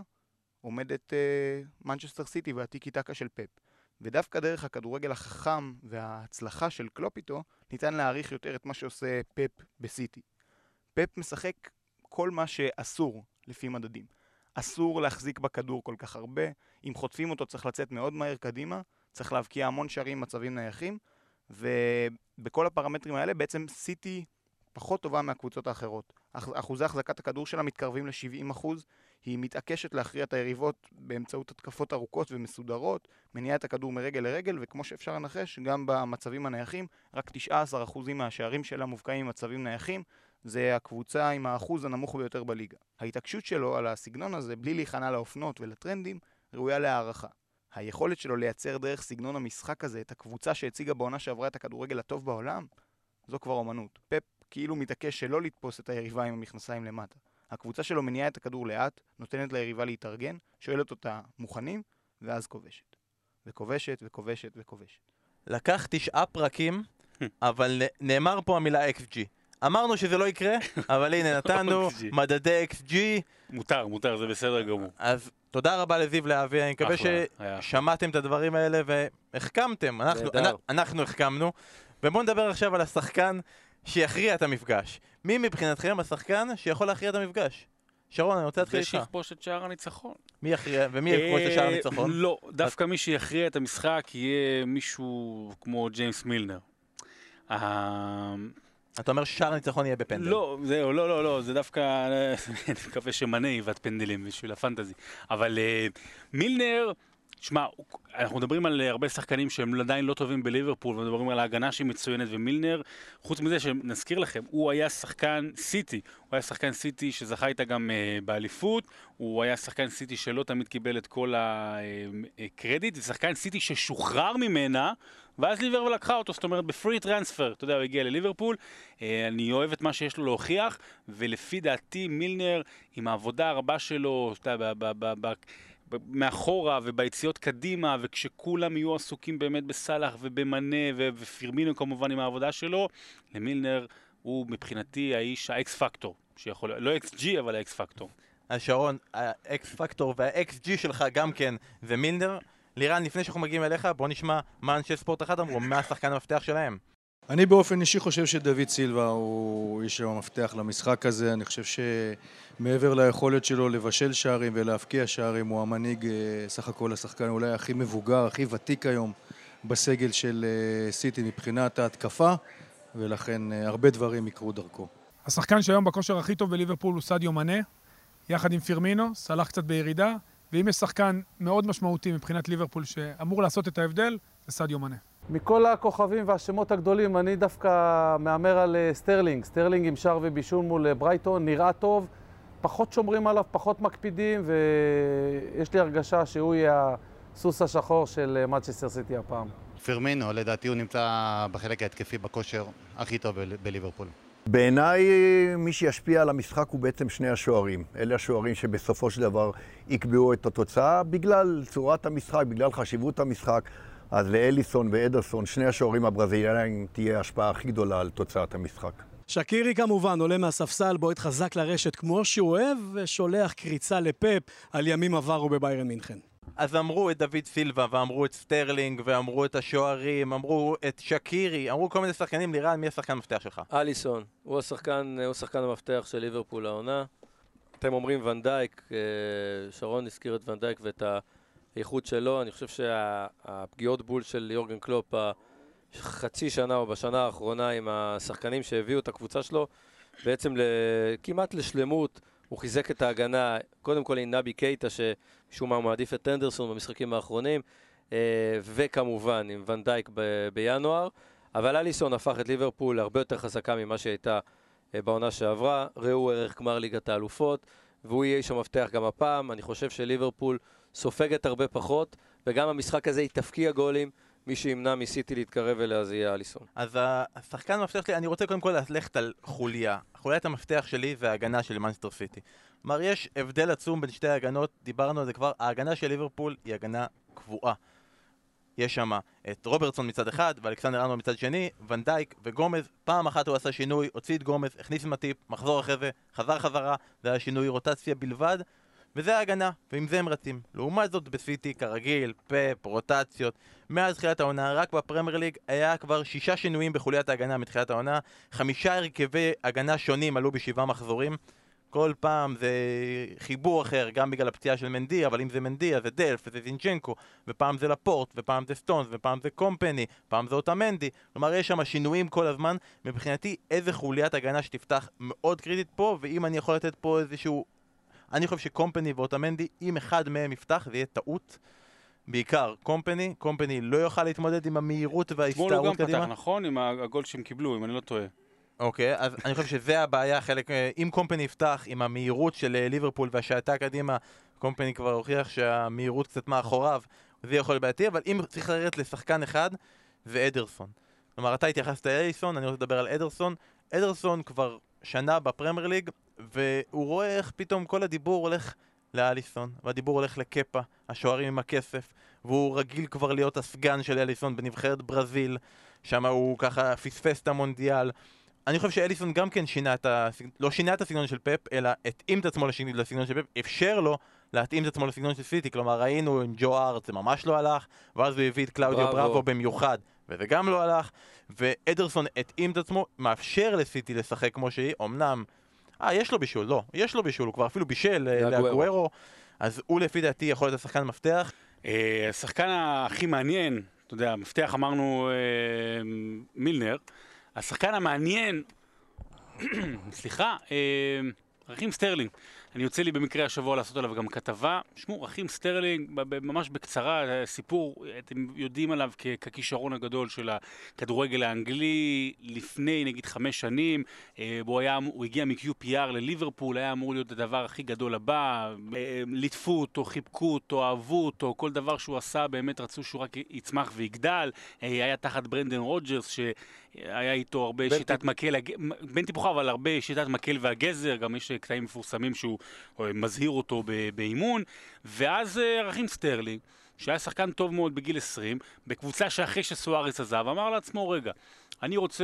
עומדת מנצ'סטר אה, סיטי והטיקי טקה של פפ. ודווקא דרך הכדורגל החכם וההצלחה של קלופ איתו, ניתן להעריך יותר את מה שעושה פפ בסיטי. פפ משחק כל מה שאסור לפי מדדים. אסור להחזיק בכדור כל כך הרבה, אם חוטפים אותו צריך לצאת מאוד מהר קדימה, צריך להבקיע המון שערים במצבים נייחים, ובכל הפרמטרים האלה בעצם סיטי פחות טובה מהקבוצות האחרות. אחוזי החזקת הכדור שלה מתקרבים ל-70%, היא מתעקשת להכריע את היריבות באמצעות התקפות ארוכות ומסודרות, מניעה את הכדור מרגל לרגל, וכמו שאפשר לנחש, גם במצבים הנייחים, רק 19% מהשערים שלה מובקעים במצבים נייחים, זה הקבוצה עם האחוז הנמוך ביותר בליגה. ההתעקשות שלו על הסגנון הזה, בלי להיכנע לאופנות ולטרנדים, ראויה להערכה. היכולת שלו לייצר דרך סגנון המשחק הזה את הקבוצה שהציגה בעונה שעברה את הכדורגל הטוב בעולם, זו כבר אומנות. פפ כאילו מתעקש שלא לתפוס את היריבה עם המכנסיים למטה. הקבוצה שלו מניעה את הכדור לאט, נותנת ליריבה להתארגן, שואלת אותה מוכנים, ואז כובשת. וכובשת וכובשת וכובשת. לקח תשעה פרקים, אבל נאמר פה המילה XG. אמרנו שזה לא יקרה, *laughs* אבל הנה נתנו מדדי XG. מותר, מותר, זה בסדר גמור. אז תודה רבה לזיו להבי, אני מקווה ששמעתם את הדברים האלה והחכמתם. אנחנו, אנחנו החכמנו. ובואו נדבר עכשיו על השחקן שיכריע את המפגש. מי מבחינתכם השחקן שיכול להכריע את המפגש? שרון, אני רוצה להתחיל איתך. זה שיכבוש את שער הניצחון. מי יכריע, ומי יכבוש את שער הניצחון? לא, דווקא מי שיכריע את המשחק יהיה מישהו כמו ג'יימס מילנר. אתה אומר ששער הניצחון יהיה בפנדל. לא, זהו, לא, לא, לא, זה דווקא, *laughs* אני מקווה שמנה יבעט פנדלים בשביל הפנטזי. אבל מילנר... שמע, אנחנו מדברים על הרבה שחקנים שהם עדיין לא טובים בליברפול, ומדברים על ההגנה שהיא מצוינת, ומילנר, חוץ מזה שנזכיר לכם, הוא היה שחקן סיטי, הוא היה שחקן סיטי שזכה איתה גם uh, באליפות, הוא היה שחקן סיטי שלא תמיד קיבל את כל הקרדיט, זה שחקן סיטי ששוחרר ממנה, ואז ליברפול לקחה אותו, זאת אומרת ב free transfer, אתה יודע, הוא הגיע לליברפול, אה, אני אוהב את מה שיש לו להוכיח, ולפי דעתי מילנר, עם העבודה הרבה שלו, אתה יודע, מאחורה וביציאות קדימה, וכשכולם יהיו עסוקים באמת בסאלח ובמנה ופירמינו כמובן עם העבודה שלו, למילנר הוא מבחינתי האיש ה X factor, שיכול, לא אקס ג'י אבל האקס פקטור. אז שרון, ה X factor וה XG שלך גם כן זה מילנר. לירן, לפני שאנחנו מגיעים אליך, בוא נשמע מה אנשי ספורט אחד אמרו, מה השחקן המפתח שלהם. אני באופן אישי חושב שדוד סילבה הוא איש המפתח למשחק הזה. אני חושב שמעבר ליכולת שלו לבשל שערים ולהבקיע שערים, הוא המנהיג, אה, סך הכל השחקן אולי הכי מבוגר, הכי ותיק היום בסגל של אה, סיטי מבחינת ההתקפה, ולכן אה, הרבה דברים יקרו דרכו. השחקן שהיום בכושר הכי טוב בליברפול הוא סדיו מנה, יחד עם פירמינו, סאלח קצת בירידה, ואם יש שחקן מאוד משמעותי מבחינת ליברפול שאמור לעשות את ההבדל, זה סדיו מנה. מכל הכוכבים והשמות הגדולים, אני דווקא מהמר על אה, סטרלינג. סטרלינג עם שער ובישול מול אה, ברייטון, נראה טוב, פחות שומרים עליו, פחות מקפידים, ויש לי הרגשה שהוא יהיה הסוס השחור של מנצ'סטר סיטי הפעם. פירמינו, לדעתי הוא נמצא בחלק ההתקפי בכושר הכי טוב בליברפול. בעיניי, מי שישפיע על המשחק הוא בעצם שני השוערים. אלה השוערים שבסופו של דבר יקבעו את התוצאה בגלל צורת המשחק, בגלל חשיבות המשחק. אז לאליסון ואדרסון, שני השוערים הברזילאים, תהיה ההשפעה הכי גדולה על תוצאת המשחק. שקירי כמובן עולה מהספסל, בועט חזק לרשת כמו שהוא אוהב, ושולח קריצה לפפ על ימים עברו בביירן מינכן. אז אמרו את דוד סילבה, ואמרו את סטרלינג, ואמרו את השוערים, אמרו את שקירי, אמרו כל מיני שחקנים, לירן, מי השחקן המפתח שלך? אליסון, הוא השחקן, הוא השחקן המפתח של ליברפול העונה. אתם אומרים ואן דייק, אה, שרון הזכיר את ואן דייק ואת האיכות שלו, אני חושב שהפגיעות בול של יורגן קלופ בחצי שנה או בשנה האחרונה עם השחקנים שהביאו את הקבוצה שלו, בעצם כמעט לשלמות, הוא חיזק את ההגנה, קודם כל עם נבי קייטה, שמשום מה הוא מעדיף את הנדרסון במשחקים האחרונים, אה, וכמובן עם ואן דייק ב- בינואר, אבל אליסון הפך את ליברפול להרבה יותר חזקה ממה שהייתה אה, בעונה שעברה, ראו ערך גמר ליגת האלופות, והוא יהיה איש המפתח גם הפעם, אני חושב שליברפול סופגת הרבה פחות, וגם המשחק הזה היא תפקיע גולים, מי שימנע מסיטי להתקרב אליה זה יהיה אליסון. אז השחקן המפתח שלי, אני רוצה קודם כל ללכת על חוליה. חוליית המפתח שלי זה ההגנה של מנסטר סיטי. כלומר, יש הבדל עצום בין שתי ההגנות, דיברנו על זה כבר, ההגנה של ליברפול היא הגנה קבועה. יש שם את רוברטסון מצד אחד ואלכסנדר ארנולד מצד שני, ונדייק וגומז, פעם אחת הוא עשה שינוי, הוציא את גומז, הכניס מטיפ, מחזור אחרי זה, חזר חזרה, זה היה שינוי רוטציה בלבד, וזה ההגנה, ועם זה הם רצים. לעומת זאת בסיטי, כרגיל, פאפ, רוטציות, מאז תחילת העונה, רק בפרמייר ליג היה כבר שישה שינויים בחוליית ההגנה מתחילת העונה, חמישה הרכבי הגנה שונים עלו בשבעה מחזורים. כל פעם זה חיבור אחר, גם בגלל הפציעה של מנדי, אבל אם זה מנדי אז זה דלף וזה זינצ'נקו, ופעם זה לפורט, ופעם זה סטונס, ופעם זה קומפני, פעם זה אותה מנדי. כלומר, יש שם שינויים כל הזמן. מבחינתי, איזה חוליית הגנה שתפתח מאוד קריטית פה, ואם אני יכול לתת פה איזשהו... אני חושב שקומפני ואותה מנדי, אם אחד מהם יפתח, זה יהיה טעות. בעיקר קומפני, קומפני לא יוכל להתמודד עם המהירות אתמול הוא גם וההסתערות פתח, קדימה. נכון? עם הגול שהם קיבלו, אם אני לא טועה. אוקיי, אז אני חושב שזה הבעיה, חלק, אה, אם קומפני יפתח עם המהירות של אה, ליברפול והשעתה קדימה, קומפני כבר הוכיח שהמהירות קצת מאחוריו, זה יכול להיות בעייתי, אבל אם צריך לרדת לשחקן אחד, זה אדרסון. כלומר, אתה התייחסת לאליסון, אני רוצה לדבר על אדרסון. אדרסון כבר שנה בפרמייר ליג, והוא רואה איך פתאום כל הדיבור הולך לאליסון, והדיבור הולך לקפה, השוערים עם הכסף, והוא רגיל כבר להיות הסגן של אליסון בנבחרת ברזיל, שם הוא ככה פספס את המונדיאל. אני חושב שאליסון גם כן שינה את הסגנון, לא שינה את הסגנון של פפ, אלא התאים את עצמו לסגנון של פפ, אפשר לו להתאים את עצמו לסגנון של סיטי, כלומר ראינו עם ג'ו ארט, זה ממש לא הלך, ואז הוא הביא את קלאודיו. בראבו במיוחד, וזה גם לא הלך, ואדרסון התאים את עצמו, מאפשר לסיטי לשחק כמו שהיא, אמנם, אה, יש לו בישול, לא, יש לו בישול, הוא כבר אפילו בישל אה, לאגוארו. לאגוארו, אז הוא לפי דעתי יכול להיות השחקן מפתח. אה, השחקן הכי מעניין, אתה יודע, מפתח אמרנו אה, מילנר, השחקן המעניין, *coughs* סליחה, רחים סטרלינג. אני יוצא לי במקרה השבוע לעשות עליו גם כתבה. שמעו, רחים סטרלינג, ממש בקצרה, אה, סיפור, אתם יודעים עליו ככישרון הגדול של הכדורגל האנגלי לפני נגיד חמש שנים. אה, הוא, היה, הוא הגיע מ-QPR לליברפול, היה אמור להיות הדבר הכי גדול הבא. אה, ליטפו אותו, חיבקו אותו, אהבו אותו, כל דבר שהוא עשה באמת רצו שהוא רק יצמח ויגדל. אה, היה תחת ברנדן רוג'רס, שהיה איתו הרבה בין שיטת מקל, הג- בין טיפוחה, אבל הרבה שיטת מקל והגזר, גם יש קטעים מפורסמים שהוא אה, מזהיר אותו באימון. ואז אה, רחים סטרלינג. שהיה שחקן טוב מאוד בגיל 20, בקבוצה שאחרי שסוארס עזב, אמר לעצמו, רגע, אני רוצה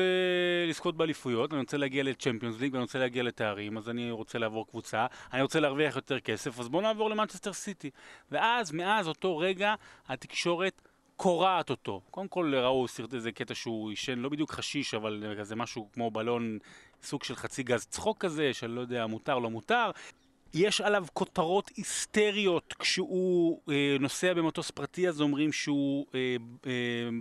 לזכות באליפויות, אני רוצה להגיע לצ'מפיונס ליג, ואני רוצה להגיע לתארים, אז אני רוצה לעבור קבוצה, אני רוצה להרוויח יותר כסף, אז בואו נעבור למנצ'סטר סיטי. ואז, מאז אותו רגע, התקשורת קורעת אותו. קודם כל ראו סרט איזה קטע שהוא עישן, לא בדיוק חשיש, אבל כזה משהו כמו בלון, סוג של חצי גז צחוק כזה, של לא יודע, מותר, לא מותר. יש עליו כותרות היסטריות כשהוא אה, נוסע במטוס פרטי אז אומרים שהוא אה, אה,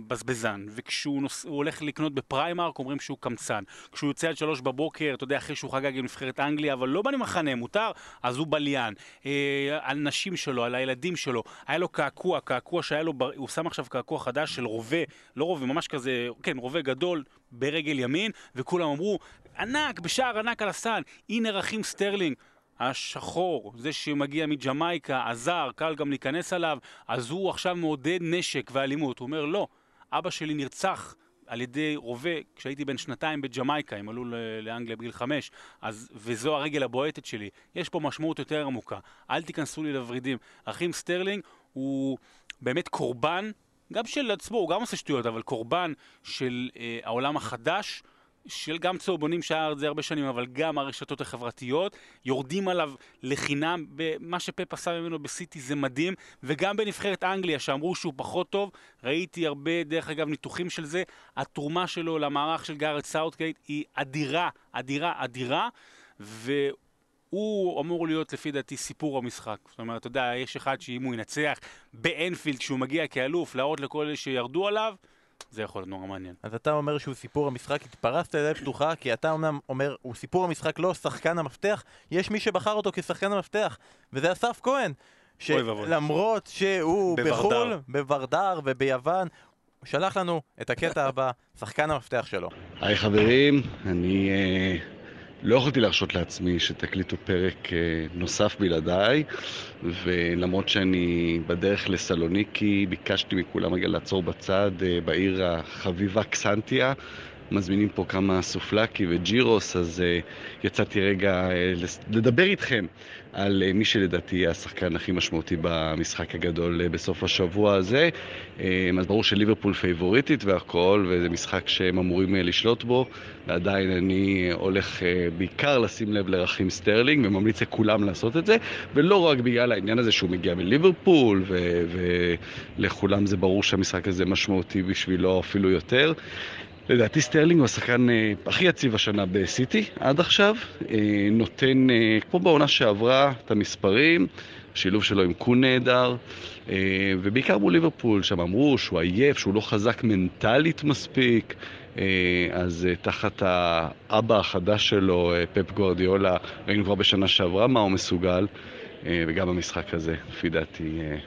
בזבזן. וכשהוא נוס, הולך לקנות בפריימרק אומרים שהוא קמצן. כשהוא יוצא עד שלוש בבוקר אתה יודע אחרי שהוא חגג עם נבחרת אנגליה אבל לא במחנה מותר אז הוא בליין. אה, על נשים שלו על הילדים שלו. היה לו קעקוע קעקוע שהיה לו בר- הוא שם עכשיו קעקוע חדש של רובה לא רובה ממש כזה כן רובה גדול ברגל ימין וכולם אמרו ענק בשער ענק על הסל הנה רכים סטרלינג השחור, זה שמגיע מג'מייקה, הזר, קל גם להיכנס עליו, אז הוא עכשיו מעודד נשק ואלימות. הוא אומר, לא, אבא שלי נרצח על ידי רובה כשהייתי בן שנתיים בג'מייקה, הם עלו לאנגליה בגיל חמש, אז, וזו הרגל הבועטת שלי. יש פה משמעות יותר עמוקה. אל תיכנסו לי לוורידים. רחים סטרלינג הוא באמת קורבן, גם של עצמו, הוא גם עושה שטויות, אבל קורבן של אה, העולם החדש. של גם צהובונים שהיה את זה הרבה שנים, אבל גם הרשתות החברתיות, יורדים עליו לחינם, מה שפפ עשה ממנו בסיטי זה מדהים, וגם בנבחרת אנגליה שאמרו שהוא פחות טוב, ראיתי הרבה, דרך אגב, ניתוחים של זה, התרומה שלו למערך של גארת' סאות'גייט היא אדירה, אדירה, אדירה, והוא אמור להיות לפי דעתי סיפור המשחק. זאת אומרת, אתה יודע, יש אחד שאם הוא ינצח באנפילד, כשהוא מגיע כאלוף, להראות לכל אלה שירדו עליו, זה יכול להיות נורא מעניין. אז אתה אומר שהוא סיפור המשחק, התפרצת לדלת פתוחה, כי אתה אמנם אומר, הוא סיפור המשחק לא שחקן המפתח, יש מי שבחר אותו כשחקן המפתח, וזה אסף כהן. שלמרות שהוא בוורדר. בחו"ל, בוורדר וביוון, הוא שלח לנו את הקטע הבא, שחקן המפתח שלו. היי חברים, אני אה, לא יכולתי להרשות לעצמי שתקליטו פרק אה, נוסף בלעדיי, ולמרות שאני בדרך לסלוניקי, ביקשתי מכולם רגע לעצור בצד אה, בעיר החביבה קסנטיה. מזמינים פה כמה סופלקי וג'ירוס, אז uh, יצאתי רגע uh, לדבר איתכם על uh, מי שלדעתי יהיה השחקן הכי משמעותי במשחק הגדול uh, בסוף השבוע הזה. אז ברור שליברפול פייבוריטית והכל, וזה משחק שהם אמורים uh, לשלוט בו, ועדיין אני הולך uh, בעיקר לשים לב לרחים סטרלינג, וממליץ לכולם לעשות את זה, ולא רק בגלל העניין הזה שהוא מגיע מליברפול, ולכולם זה ברור שהמשחק הזה משמעותי בשבילו אפילו יותר. לדעתי סטרלינג הוא השחקן אה, הכי יציב השנה בסיטי עד עכשיו, אה, נותן, אה, כמו בעונה שעברה, את המספרים, השילוב שלו עם קון נהדר, אה, ובעיקר מול ליברפול, שם אמרו שהוא עייף, שהוא לא חזק מנטלית מספיק, אה, אז אה, תחת האבא החדש שלו, אה, פפ גוארדיולה, ראינו כבר בשנה שעברה מה הוא מסוגל, אה, וגם במשחק הזה, לפי דעתי, אה,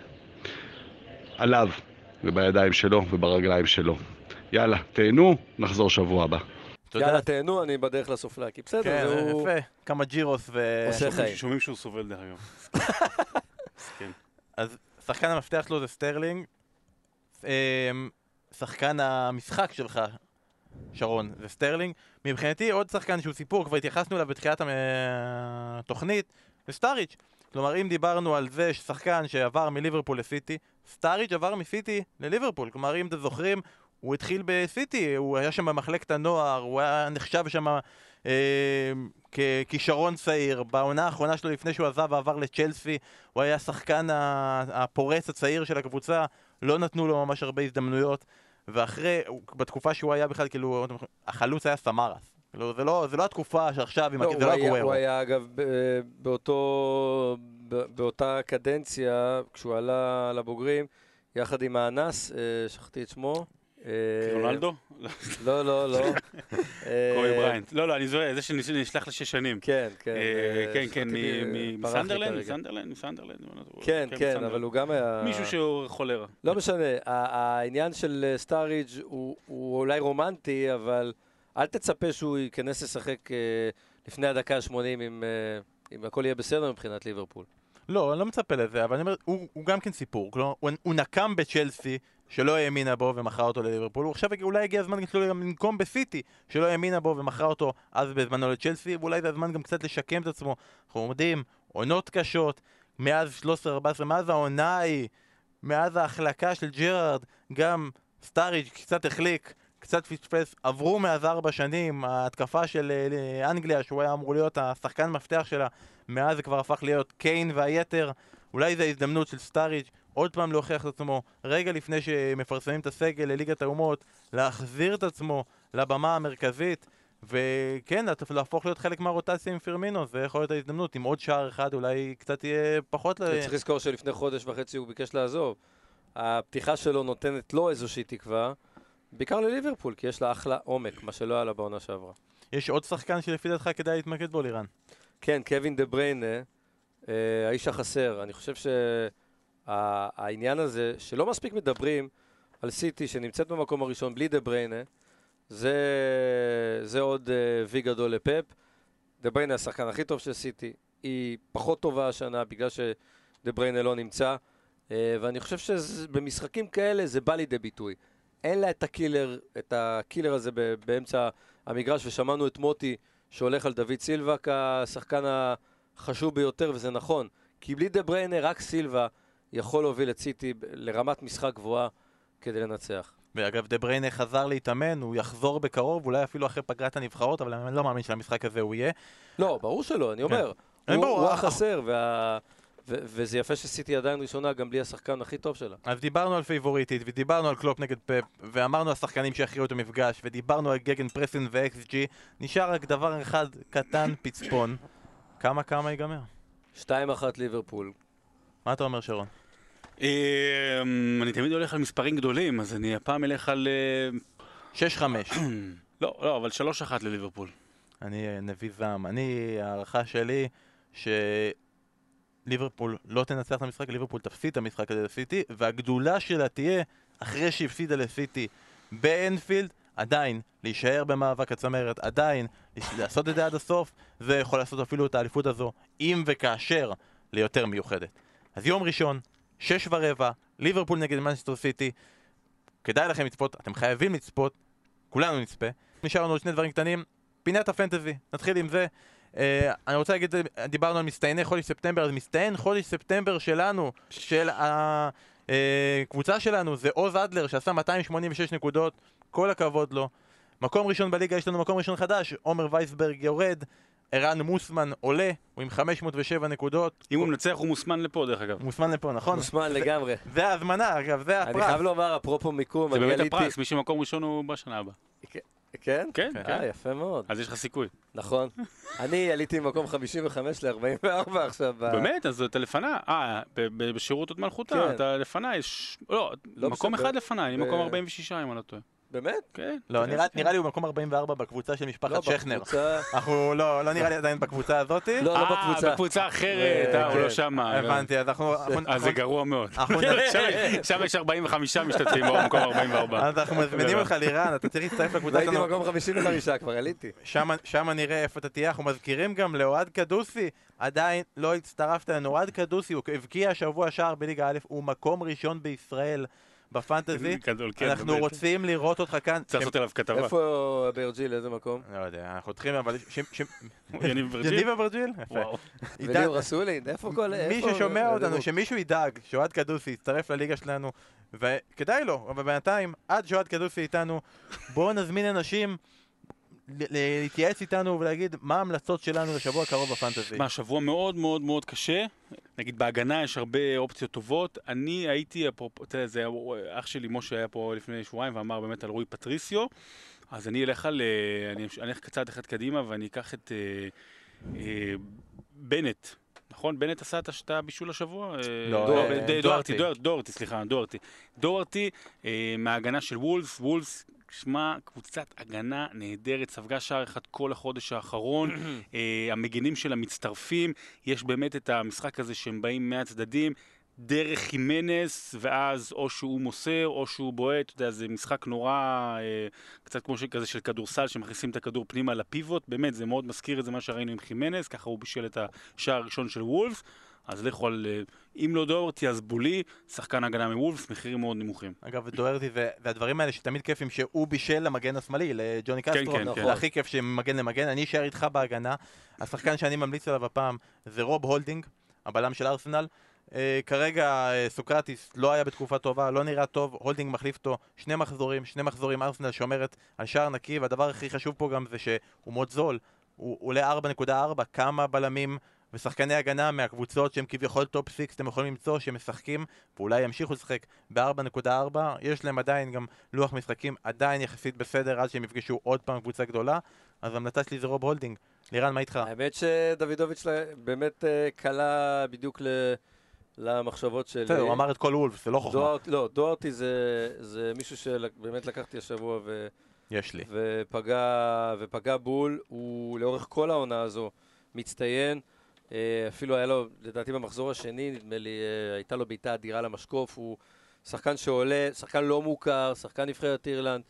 עליו, ובידיים שלו וברגליים שלו. יאללה, תהנו, נחזור שבוע הבא. יאללה, תהנו, אני בדרך לסופלקי. בסדר, כן, והוא... יפה, כמה ג'ירוס ו... עושה חיים. שומעים שהוא סובל דרך אגב. *laughs* מסכן. אז שחקן המפתח שלו זה סטרלינג. אמ, שחקן המשחק שלך, שרון, זה סטרלינג. מבחינתי עוד שחקן שהוא סיפור, כבר התייחסנו אליו בתחילת המ- התוכנית, זה סטארידג'. כלומר, אם דיברנו על זה ששחקן שעבר מליברפול לסיטי, סטארידג' עבר מסיטי לליברפול. כלומר, אם אתם זוכרים, הוא התחיל בסיטי, הוא היה שם במחלקת הנוער, הוא היה נחשב שם אה, ככישרון צעיר. בעונה האחרונה שלו לפני שהוא עזב ועבר לצ'לסי, הוא היה השחקן הפורץ הצעיר של הקבוצה, לא נתנו לו ממש הרבה הזדמנויות. ואחרי, בתקופה שהוא היה בכלל, כאילו, החלוץ היה סמארס. כאילו, זה לא, זה לא התקופה שעכשיו, עם לא, הוא זה לא הגוורו. הוא היה אגב באותו, באותה קדנציה, כשהוא עלה לבוגרים, יחד עם האנס, אה, שכחתי את שמו. אה, רונלדו? לא, לא, לא. *laughs* אה, קובי בריינט. לא, לא, אני זוכר, זה שנשלח לשש שנים. כן, כן. כן, כן, מסנדרלנד? מסנדרלנד? מסנדרלנד? כן, כן. אבל הוא גם היה... מישהו שהוא חולרה. לא משנה, ה- העניין של אה, סטאריג' הוא, אולי רומנטי, אבל אל תצפה שהוא ייכנס לשחק לפני הדקה ה-80 אם, אה, אם הכל יהיה בסדר מבחינת ליברפול. לא, אני לא מצפה לזה, אבל אני אומר, הוא, הוא גם כן סיפור. כלומר, הוא, הוא נקם בצ'לסי, שלא האמינה בו ומכרה אותו לליברפול. הוא עכשיו אולי הגיע הזמן גם לנקום בסיטי, שלא האמינה בו ומכרה אותו אז בזמנו לצ'לסי, ואולי זה הזמן גם קצת לשקם את עצמו. אנחנו עומדים, עונות קשות, מאז 13-14, מאז העונה ההיא, מאז ההחלקה של ג'רארד, גם סטאריג' קצת החליק. קצת פספס, עברו מאז ארבע שנים, ההתקפה של אה, אנגליה, שהוא היה אמור להיות השחקן מפתח שלה, מאז זה כבר הפך להיות קיין והיתר, אולי זו ההזדמנות של סטאריג' עוד פעם להוכיח את עצמו, רגע לפני שמפרסמים את הסגל לליגת האומות, להחזיר את עצמו לבמה המרכזית, וכן, להפוך להיות חלק מהרוטציה עם פירמינו, זה יכול להיות ההזדמנות, עם עוד שער אחד אולי קצת יהיה פחות... ל... צריך לזכור שלפני חודש וחצי הוא ביקש לעזוב. הפתיחה שלו נותנת לו איזושהי תקווה, בעיקר לליברפול, כי יש לה אחלה עומק, מה שלא היה לה בעונה שעברה. יש עוד שחקן שלפי דעתך כדאי להתמקד בו, לירן. כן, קווין דה בריינה, אה, האיש החסר. אני חושב שהעניין הזה, שלא מספיק מדברים על סיטי, שנמצאת במקום הראשון בלי דה בריינה, זה, זה עוד אה, וי גדול לפפ. דה בריינה השחקן הכי טוב של סיטי, היא פחות טובה השנה בגלל שדה בריינה לא נמצא, אה, ואני חושב שבמשחקים כאלה זה בא לידי ביטוי. אין לה את ה killer, את ה killer הזה באמצע המגרש, ושמענו את מוטי שהולך על דוד סילבה כשחקן החשוב ביותר, וזה נכון. כי בלי דה בריינה, רק סילבה יכול להוביל את סיטי לרמת משחק גבוהה כדי לנצח. ואגב, דה בריינה חזר להתאמן, הוא יחזור בקרוב, אולי אפילו אחרי פגרת הנבחרות, אבל אני לא מאמין שלמשחק הזה הוא יהיה. לא, ברור שלא, אני אומר. כן. הוא, הוא החסר, וה... ו- וזה יפה שסיטי עדיין ראשונה גם בלי השחקן הכי טוב שלה. אז דיברנו על פייבוריטית, ודיברנו על קלופ נגד פפ, ואמרנו השחקנים שיכריעו את המפגש, ודיברנו על gegenpressing ו-XG, נשאר רק דבר אחד קטן, *coughs* פצפון. כמה כמה ייגמר? 2-1 ליברפול. מה אתה אומר, שרון? אמ, אני תמיד הולך על מספרים גדולים, אז אני הפעם אלך על... 6-5. *clears throat* לא, לא, אבל 3-1 לליברפול. אני אה, נביא זעם. אני, הערכה שלי, ש... ליברפול לא תנצח את המשחק, ליברפול תפסיד את המשחק הזה לסיטי, והגדולה שלה תהיה, אחרי שהפסידה לסיטי באנפילד, עדיין להישאר במאבק הצמרת, עדיין לעשות את זה עד הסוף, ויכול לעשות אפילו את האליפות הזו, אם וכאשר, ליותר מיוחדת. אז יום ראשון, שש ורבע, ליברפול נגד מנצ'סטר סיטי, כדאי לכם לצפות, אתם חייבים לצפות, כולנו נצפה. נשאר לנו עוד שני דברים קטנים, פינת הפנטזי, נתחיל עם זה. Uh, אני רוצה להגיד, דיברנו על מסתייני חודש ספטמבר, אז מסתיין חודש ספטמבר שלנו, של הקבוצה אה, שלנו, זה עוז אדלר שעשה 286 נקודות, כל הכבוד לו. מקום ראשון בליגה, יש לנו מקום ראשון חדש, עומר וייסברג יורד, ערן מוסמן עולה, הוא עם 507 נקודות. אם הוא מנצח הוא מוסמן לפה דרך אגב. מוסמן לפה, נכון? מוסמן לגמרי. זה ההזמנה, אגב, זה הפרס. אני חייב לומר, אפרופו מיקום, זה באמת הפרס, מי שמקום ראשון הוא בשנה הבאה. כן? כן, כן. אה, יפה מאוד. אז יש לך סיכוי. נכון. *laughs* אני עליתי ממקום 55 ל-44 עכשיו. באמת? אז אתה לפניי. אה, בשירות עוד מלכותה, אתה לפניי. לא, מקום אחד לפניי, אני מקום 46 אם אני לא טועה. באמת? כן. לא, נראה לי הוא במקום 44 בקבוצה של משפחת שכנר. אנחנו, לא, לא נראה לי עדיין בקבוצה הזאת. לא, לא בקבוצה. אה, בקבוצה אחרת, אה, הוא לא שמה. הבנתי, אז אנחנו... אז זה גרוע מאוד. שם יש 45 משתתפים במקום 44. אז אנחנו מזמינים אותך לירן, אתה צריך להצטרף לקבוצה שלנו. הייתי במקום 55 כבר, עליתי. שם נראה איפה אתה תהיה, אנחנו מזכירים גם לאוהד קדוסי, עדיין לא הצטרפת אלינו. אוהד קדוסי, הוא הבקיע השבוע שער בליגה א', הוא מקום ראשון בישראל. בפנטזי, *laughs* כן, אנחנו רוצים לראות אותך כאן. צריך לעשות עליו כתבה. איפה אברג'יל, איזה מקום? לא יודע, אנחנו צריכים, אבל... יניב *laughs* אברג'יל? יניב אברג'יל? וואו. וליאור רסולין, איפה כל... מי ששומע אותנו, שמישהו ידאג שאוהד קדוסי יצטרף לליגה שלנו, וכדאי לו, אבל בינתיים, עד שאוהד קדוסי איתנו, בואו נזמין אנשים להתייעץ איתנו ולהגיד מה ההמלצות שלנו לשבוע הקרוב בפנטזי. מה, שבוע מאוד מאוד מאוד קשה. נגיד בהגנה יש הרבה אופציות טובות. אני הייתי, אפרופו, תראה, זה אח שלי משה היה פה לפני שבועיים ואמר באמת על רועי פטריסיו. אז אני אלך על, אה, אני אלך קצת אחד קדימה ואני אקח את אה, אה, בנט. נכון? בנט עשה את הבישול השבוע? אה, לא, דוארטי. דוארטי, סליחה, דוארטי. דוארטי מההגנה של וולס, וולס שמע, קבוצת הגנה נהדרת, ספגה שער אחד כל החודש האחרון, uh, *clears throat* המגינים שלה מצטרפים, יש באמת את המשחק הזה שהם באים מהצדדים, דרך חימנס, ואז או שהוא מוסר או שהוא בועט, אתה יודע, זה משחק נורא, אה, קצת כמו כזה של כדורסל, שמכניסים את הכדור פנימה לפיבוט, באמת, זה מאוד מזכיר את זה מה שראינו עם חימנס, ככה הוא בישל את השער הראשון של וולף. אז לכו על, אה, אם לא דוארטי אז בולי, שחקן הגנה מוולפס, מחירים מאוד נמוכים. אגב, דוארטי והדברים האלה שתמיד כיפים שהוא בישל למגן השמאלי, לג'וני כן, קסטרו, כן, כן, זה הכי כיף שמגן למגן, אני אשאר איתך בהגנה. השחקן שאני ממליץ עליו הפעם זה רוב הולדינג, הבלם של ארסנל. Uh, כרגע uh, סוקרטיס לא היה בתקופה טובה, לא נראה טוב, הולדינג מחליף אותו שני מחזורים, שני מחזורים ארסנל שומרת על שער נקי, והדבר הכי חשוב פה גם זה שהוא מאוד זול, הוא עולה 4.4, כמה בלמים ושחקני הגנה מהקבוצות שהם כביכול top 6 אתם יכולים למצוא שהם משחקים ואולי ימשיכו לשחק ב-4.4 יש להם עדיין גם לוח משחקים עדיין יחסית בסדר עד שהם יפגשו עוד פעם קבוצה גדולה אז המלצה שלי זה רוב הולדינג לירן מה איתך? האמת שדוידוביץ' באמת אה, קלע בדיוק ל... למחשבות שלי. בסדר, הוא אמר את כל וולבס, זה לא חוכמה. דוהרטי, לא, דוהרטי זה, זה מישהו שבאמת לקחתי השבוע ו... יש לי. ופגע, ופגע בול, הוא לאורך כל העונה הזו מצטיין. אה, אפילו היה לו, לדעתי במחזור השני, נדמה לי, אה, הייתה לו בעיטה אדירה למשקוף. הוא שחקן שעולה, שחקן לא מוכר, שחקן נבחרת אירלנד,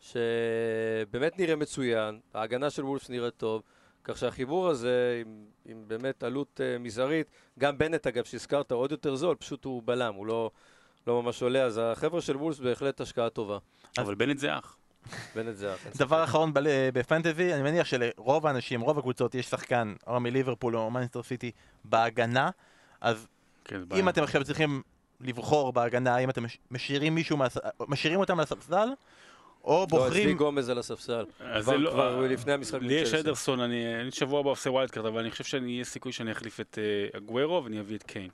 שבאמת נראה מצוין. ההגנה של וולבס נראית טוב. כך שהחיבור הזה, עם, עם באמת עלות uh, מזערית, גם בנט אגב, שהזכרת, עוד יותר זול, פשוט הוא בלם, הוא לא, לא ממש עולה, אז החבר'ה של וולבס בהחלט השקעה טובה. אבל בנט זה אח. דבר אחרון בפנטזי, אני מניח שלרוב האנשים, רוב הקבוצות, יש שחקן, או מליברפול או מנצ'סטר סיטי, בהגנה, אז כן, אם אתם עכשיו צריכים לבחור בהגנה, אם אתם משאירים מישהו, משאירים אותם לספסל, או בוחרים... לא, אצלי גומז על הספסל. כבר, לא, כבר לפני המשחק לי יש אדרסון, אני, אני שבוע הבא עושה wild card, אבל אני חושב שיש סיכוי שאני אחליף את uh, אגוורו ואני אביא את קיין.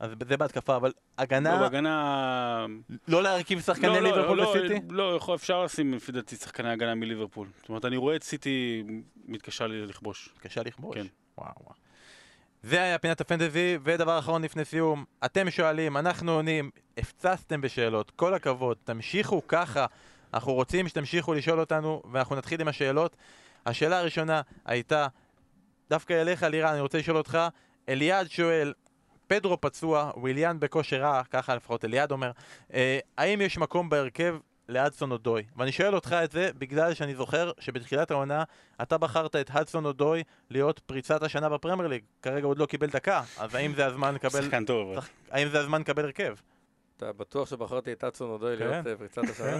אז זה בהתקפה, אבל הגנה... לא, בהגנה... לא להרכיב שחקני לא, ליברפול לא, וסיטי? לא, לא, אפשר לשים לפי דעתי שחקני הגנה מליברפול. זאת אומרת, אני רואה את סיטי מתקשה לי לכבוש. מתקשה לכבוש? כן. וואו וואו. זה היה פינת הפנטזי, ודבר אחרון לפני סיום, אתם שואלים, אנחנו עונים, הפצצתם בשאלות, כל הכבוד, תמשיכו ככה. אנחנו רוצים שתמשיכו לשאול אותנו, ואנחנו נתחיל עם השאלות. השאלה הראשונה הייתה, דווקא אליך, לירן, אני רוצה לשאול אותך, אליעד שואל, פדרו פצוע, וויליאן בכושר רע, ככה לפחות אליעד אומר, אה, האם יש מקום בהרכב להדסון אודוי? ואני שואל אותך את זה בגלל שאני זוכר שבתחילת העונה אתה בחרת את הדסון אודוי להיות פריצת השנה בפרמייר ליג. כרגע עוד לא קיבל דקה, אז האם זה הזמן לקבל... שחקן טוב. האם זה הזמן לקבל הרכב? אתה בטוח שבחרתי את אצון אודוי להיות כן. אה, פריצת השנה?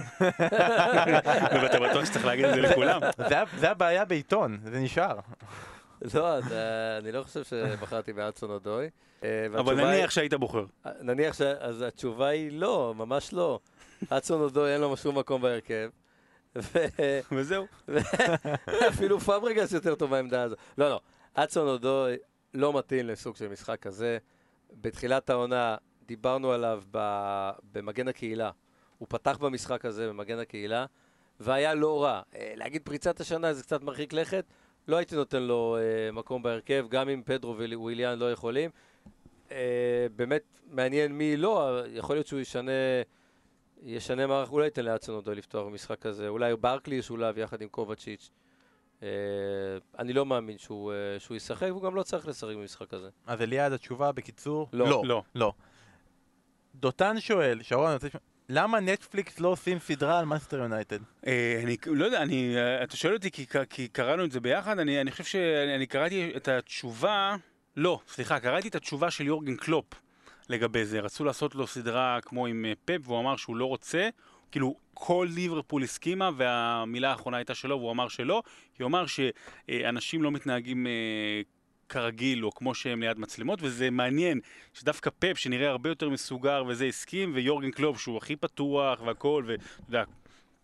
*laughs* ואתה בטוח שצריך להגיד את זה לכולם. זה הבעיה בעיתון, זה נשאר. לא, אה, אני לא חושב שבחרתי באצון אודוי. אה, אבל נניח שהיית בוחר. נניח ש... אז התשובה היא לא, ממש לא. אצון אודוי אין לו שום מקום בהרכב. *laughs* וזהו. *laughs* אפילו פאברגאס יותר טוב בעמדה הזו. לא, לא. הדסון אודוי לא מתאים לסוג של משחק כזה. בתחילת העונה דיברנו עליו במגן הקהילה. הוא פתח במשחק הזה במגן הקהילה, והיה לא רע. אה, להגיד פריצת השנה זה קצת מרחיק לכת, לא הייתי נותן לו אה, מקום בהרכב, גם אם פדרו וויליאן לא יכולים. אה, באמת מעניין מי לא, יכול להיות שהוא ישנה, ישנה מערך, אולי ייתן להדסון אודוי לפתוח במשחק כזה, אולי ברקלי ישולב יחד עם קובצ'יץ'. Uh, אני לא מאמין שהוא, uh, שהוא ישחק, והוא גם לא צריך לשחק במשחק הזה. אז אליעד, התשובה בקיצור? לא. לא. לא. לא. דותן שואל, שרון, אני רוצה לשמוע, למה נטפליקס לא עושים סדרה על מנצ'סטר יונייטד? אה, אני לא יודע, אני, אה, אתה שואל אותי כי, כי קראנו את זה ביחד, אני, אני חושב שאני קראתי את התשובה, לא, סליחה, קראתי את התשובה של יורגן קלופ לגבי זה. רצו לעשות לו סדרה כמו עם אה, פפ, והוא אמר שהוא לא רוצה, כאילו כל ליברפול הסכימה, והמילה האחרונה הייתה שלו, והוא אמר שלא, כי הוא אמר שאנשים לא מתנהגים כרגיל, או כמו שהם ליד מצלמות, וזה מעניין שדווקא פפ, שנראה הרבה יותר מסוגר וזה, הסכים, ויורגן קלוב, שהוא הכי פתוח והכל, ואתה יודע,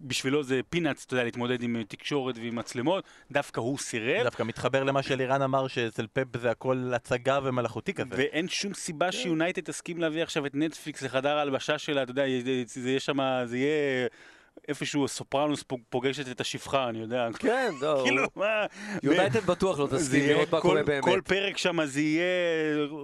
בשבילו זה פינאץ, אתה יודע, להתמודד עם תקשורת ועם מצלמות, דווקא הוא סירב. דווקא מתחבר למה שלירן אמר, שאצל פפ זה הכל הצגה ומלאכותי כזה. ואין שום סיבה כן. שיונייטד תסכים להביא עכשיו את נטפליקס לחדר ההלבשה שלה, אתה יודע, זה יהיה שם, זה יהיה... איפשהו סופרנוס פוגשת את השפחה, אני יודע. כן, לא. *laughs* כאילו, מה... יונייטד בטוח לא תסכים לראות מה קורה באמת. כל פרק שם זה יהיה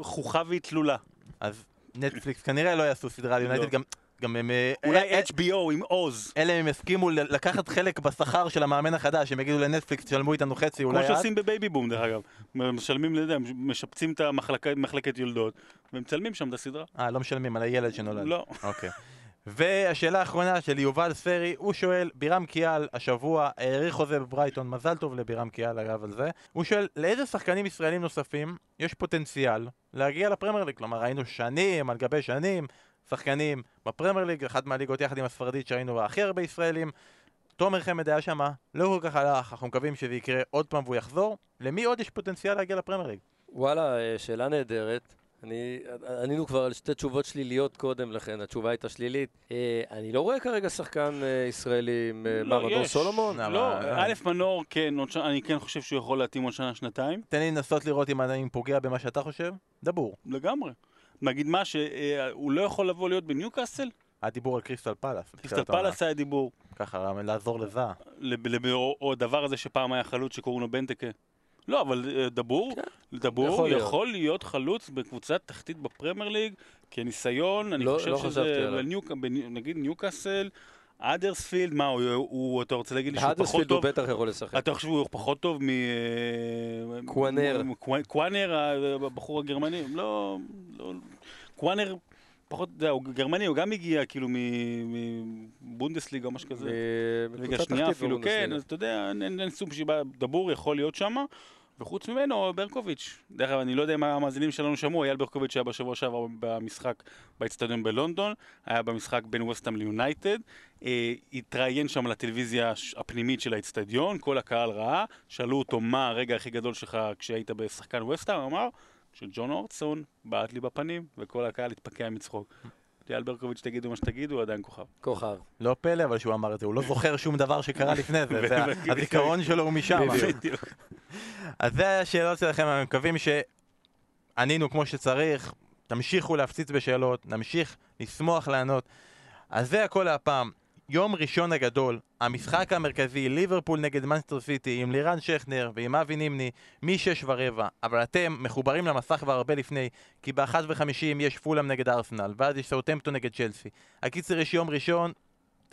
חוכא ואטלולא. אז נטפליקס כנראה לא יעשו סדרה על יונייטד, גם... גם הם... אולי HBO עם עוז. אלא הם יסכימו לקחת חלק בשכר של המאמן החדש, הם יגידו לנטפליקס, תשלמו איתנו חצי, אולי כמו שעושים בבייבי בום, דרך אגב. משלמים, לא יודע, משפצים את המחלקת יולדות, ומצלמים שם את הסדרה. אה, לא משלמים על הילד שנולד. לא. אוקיי. והשאלה האחרונה של יובל סרי, הוא שואל, בירם קיאל השבוע האריך חוזה בברייטון, מזל טוב לבירם קיאל אגב על זה, הוא שואל, לאיזה שחקנים ישראלים נוספים יש פוטנציאל להגיע לפרמייר ליג? כלומר, ראינו שנים על גבי שנים, שחקנים בפרמייר ליג, אחת מהליגות יחד עם הספרדית שראינו בה הכי הרבה ישראלים. תומר חמד היה שם, לא כל כך הלך, אנחנו מקווים שזה יקרה עוד פעם והוא יחזור. למי עוד יש פוטנציאל להגיע לפרמייר ליג? וואלה, שאלה נהדרת. אני, ענינו כבר על שתי תשובות שליליות קודם לכן, התשובה הייתה שלילית. אה, אני לא רואה כרגע שחקן אה, ישראלי עם אה, מה, מנור סולומון? לא, א', מנור, כן, שנה- אני כן חושב שהוא יכול להתאים עוד שנה-שנתיים. תן לי לנסות לראות אם אני פוגע במה שאתה חושב. דבור. לגמרי. נגיד מה, שהוא לא יכול לבוא להיות בניוקאסל? היה דיבור על קריסטל פלאס. קריסטל פלאס היה דיבור. ככה, לעזור לזה. או הדבר הזה שפעם היה חלוץ שקוראים לו בנטקה. לא, אבל אה, דבור, דבור יכול להיות. יכול להיות חלוץ בקבוצת תחתית בפרמייר ליג, כניסיון, אני לא- חושב לא שזה. בניוק- בני- נגיד ניוקאסל, אדרספילד, מה, הוא- הוא, אתה רוצה להגיד לי שהוא פחות בהדרספילד הוא טוב? בטח יכול לשחק. אתה חושב שהוא פחות טוב מ... קוואנר. מ- קוואנר, קוואנר, הבחור הגרמני, לא... לא קוואנר, פחות, אתה יודע, הוא גרמני, הוא גם הגיע כאילו מבונדסליגה או משהו כזה. ליגה שנייה תחתית אפילו, כן. אז אתה יודע, אין- אין אין סוג שבא, דבור יכול להיות שם, וחוץ ממנו, ברקוביץ'. דרך אגב, אני לא יודע אם המאזינים שלנו שמעו, אייל ברקוביץ' היה בשבוע שעבר במשחק באצטדיון בלונדון, היה במשחק בין ווסטהאם ליונייטד, אה, התראיין שם לטלוויזיה הפנימית של האצטדיון, כל הקהל ראה, שאלו אותו מה הרגע הכי גדול שלך כשהיית בשחקן ווסטהאם, אמר, שג'ון אורטסון בעט לי בפנים, וכל הקהל התפקע מצחוק. אייל ברקוביץ', תגידו מה שתגידו, הוא עדיין כוכב. כוכב. לא פלא אבל שהוא אמר את זה, הוא לא זוכר שום דבר שקרה *laughs* לפני זה, זה. הזיכרון שלו הוא משם. בדיוק. אז זה השאלות שלכם, אנחנו מקווים שענינו כמו שצריך, תמשיכו להפציץ בשאלות, נמשיך לשמוח לענות. אז זה הכל להפעם. יום ראשון הגדול, המשחק המרכזי, ליברפול נגד מנסטר סיטי, עם לירן שכנר ועם אבי נימני, מ-6 ורבע. אבל אתם מחוברים למסך כבר הרבה לפני, כי ב-1 ו-50 יש פולאם נגד ארסנל, ואז יש סאוטמפטון נגד צ'לסי. הקיצר יש יום ראשון,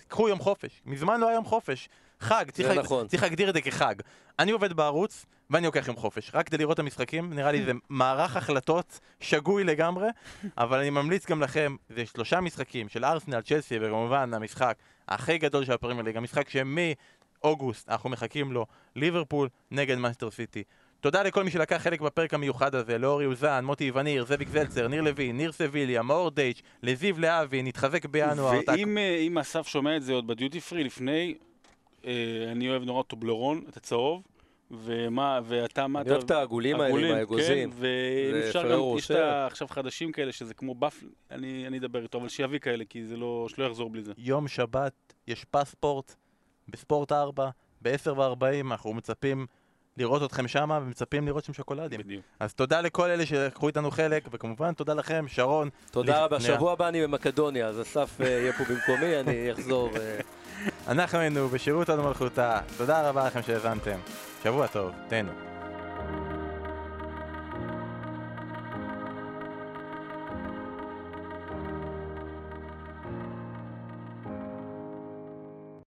קחו יום חופש. מזמן לא היה יום חופש. חג, צריך, לה- נכון. צריך להגדיר את זה כחג. אני עובד בערוץ, ואני לוקח יום חופש. רק כדי לראות את המשחקים, נראה לי זה מערך החלטות שגוי לגמרי, אבל אני ממליץ גם לכם, זה שלושה משחקים של ארסנל, צ'לסי, וכמובן המשחק הכי גדול של הפרמייר ליג, המשחק שמאוגוסט אנחנו מחכים לו, ליברפול נגד מנצ'סטר סיטי. תודה לכל מי שלקח חלק בפרק המיוחד הזה, לאורי אוזן, מוטי וניר, זאביק זלצר, ניר לוין, ניר סביליה, מאור דייץ', לזיו להבי, נתחזק בינואר. ואם אם אסף שומע את זה עוד בדיוטי פרי לפני, אה, אני אוהב נורא טובלרון, את הצהוב, ומה, ואתה, מה אני אוהב את העגולים האלה עם האגוזים. כן, ואם אפשר גם, יש את עכשיו חדשים כאלה, שזה כמו באף, אני אני אדבר איתו, אבל שיביא כאלה, כי זה לא, שלא יחזור בלי זה. יום שבת, יש פספורט, בספורט 4, ב-10 ו-40, אנחנו מצפים לראות אתכם שם, ומצפים לראות שם שוקולדים. בדיוק. אז תודה לכל אלה שלקחו איתנו חלק, וכמובן תודה לכם, שרון. תודה רבה, שבוע הבא אני במקדוניה, אז אסף אה, יהיה פה במקומי, אני אחזור. אה, *laughs* אנחנו היינו בשירות עוד מלכותה, תודה רבה לכם שהאזנתם. שבוע טוב, תהנו.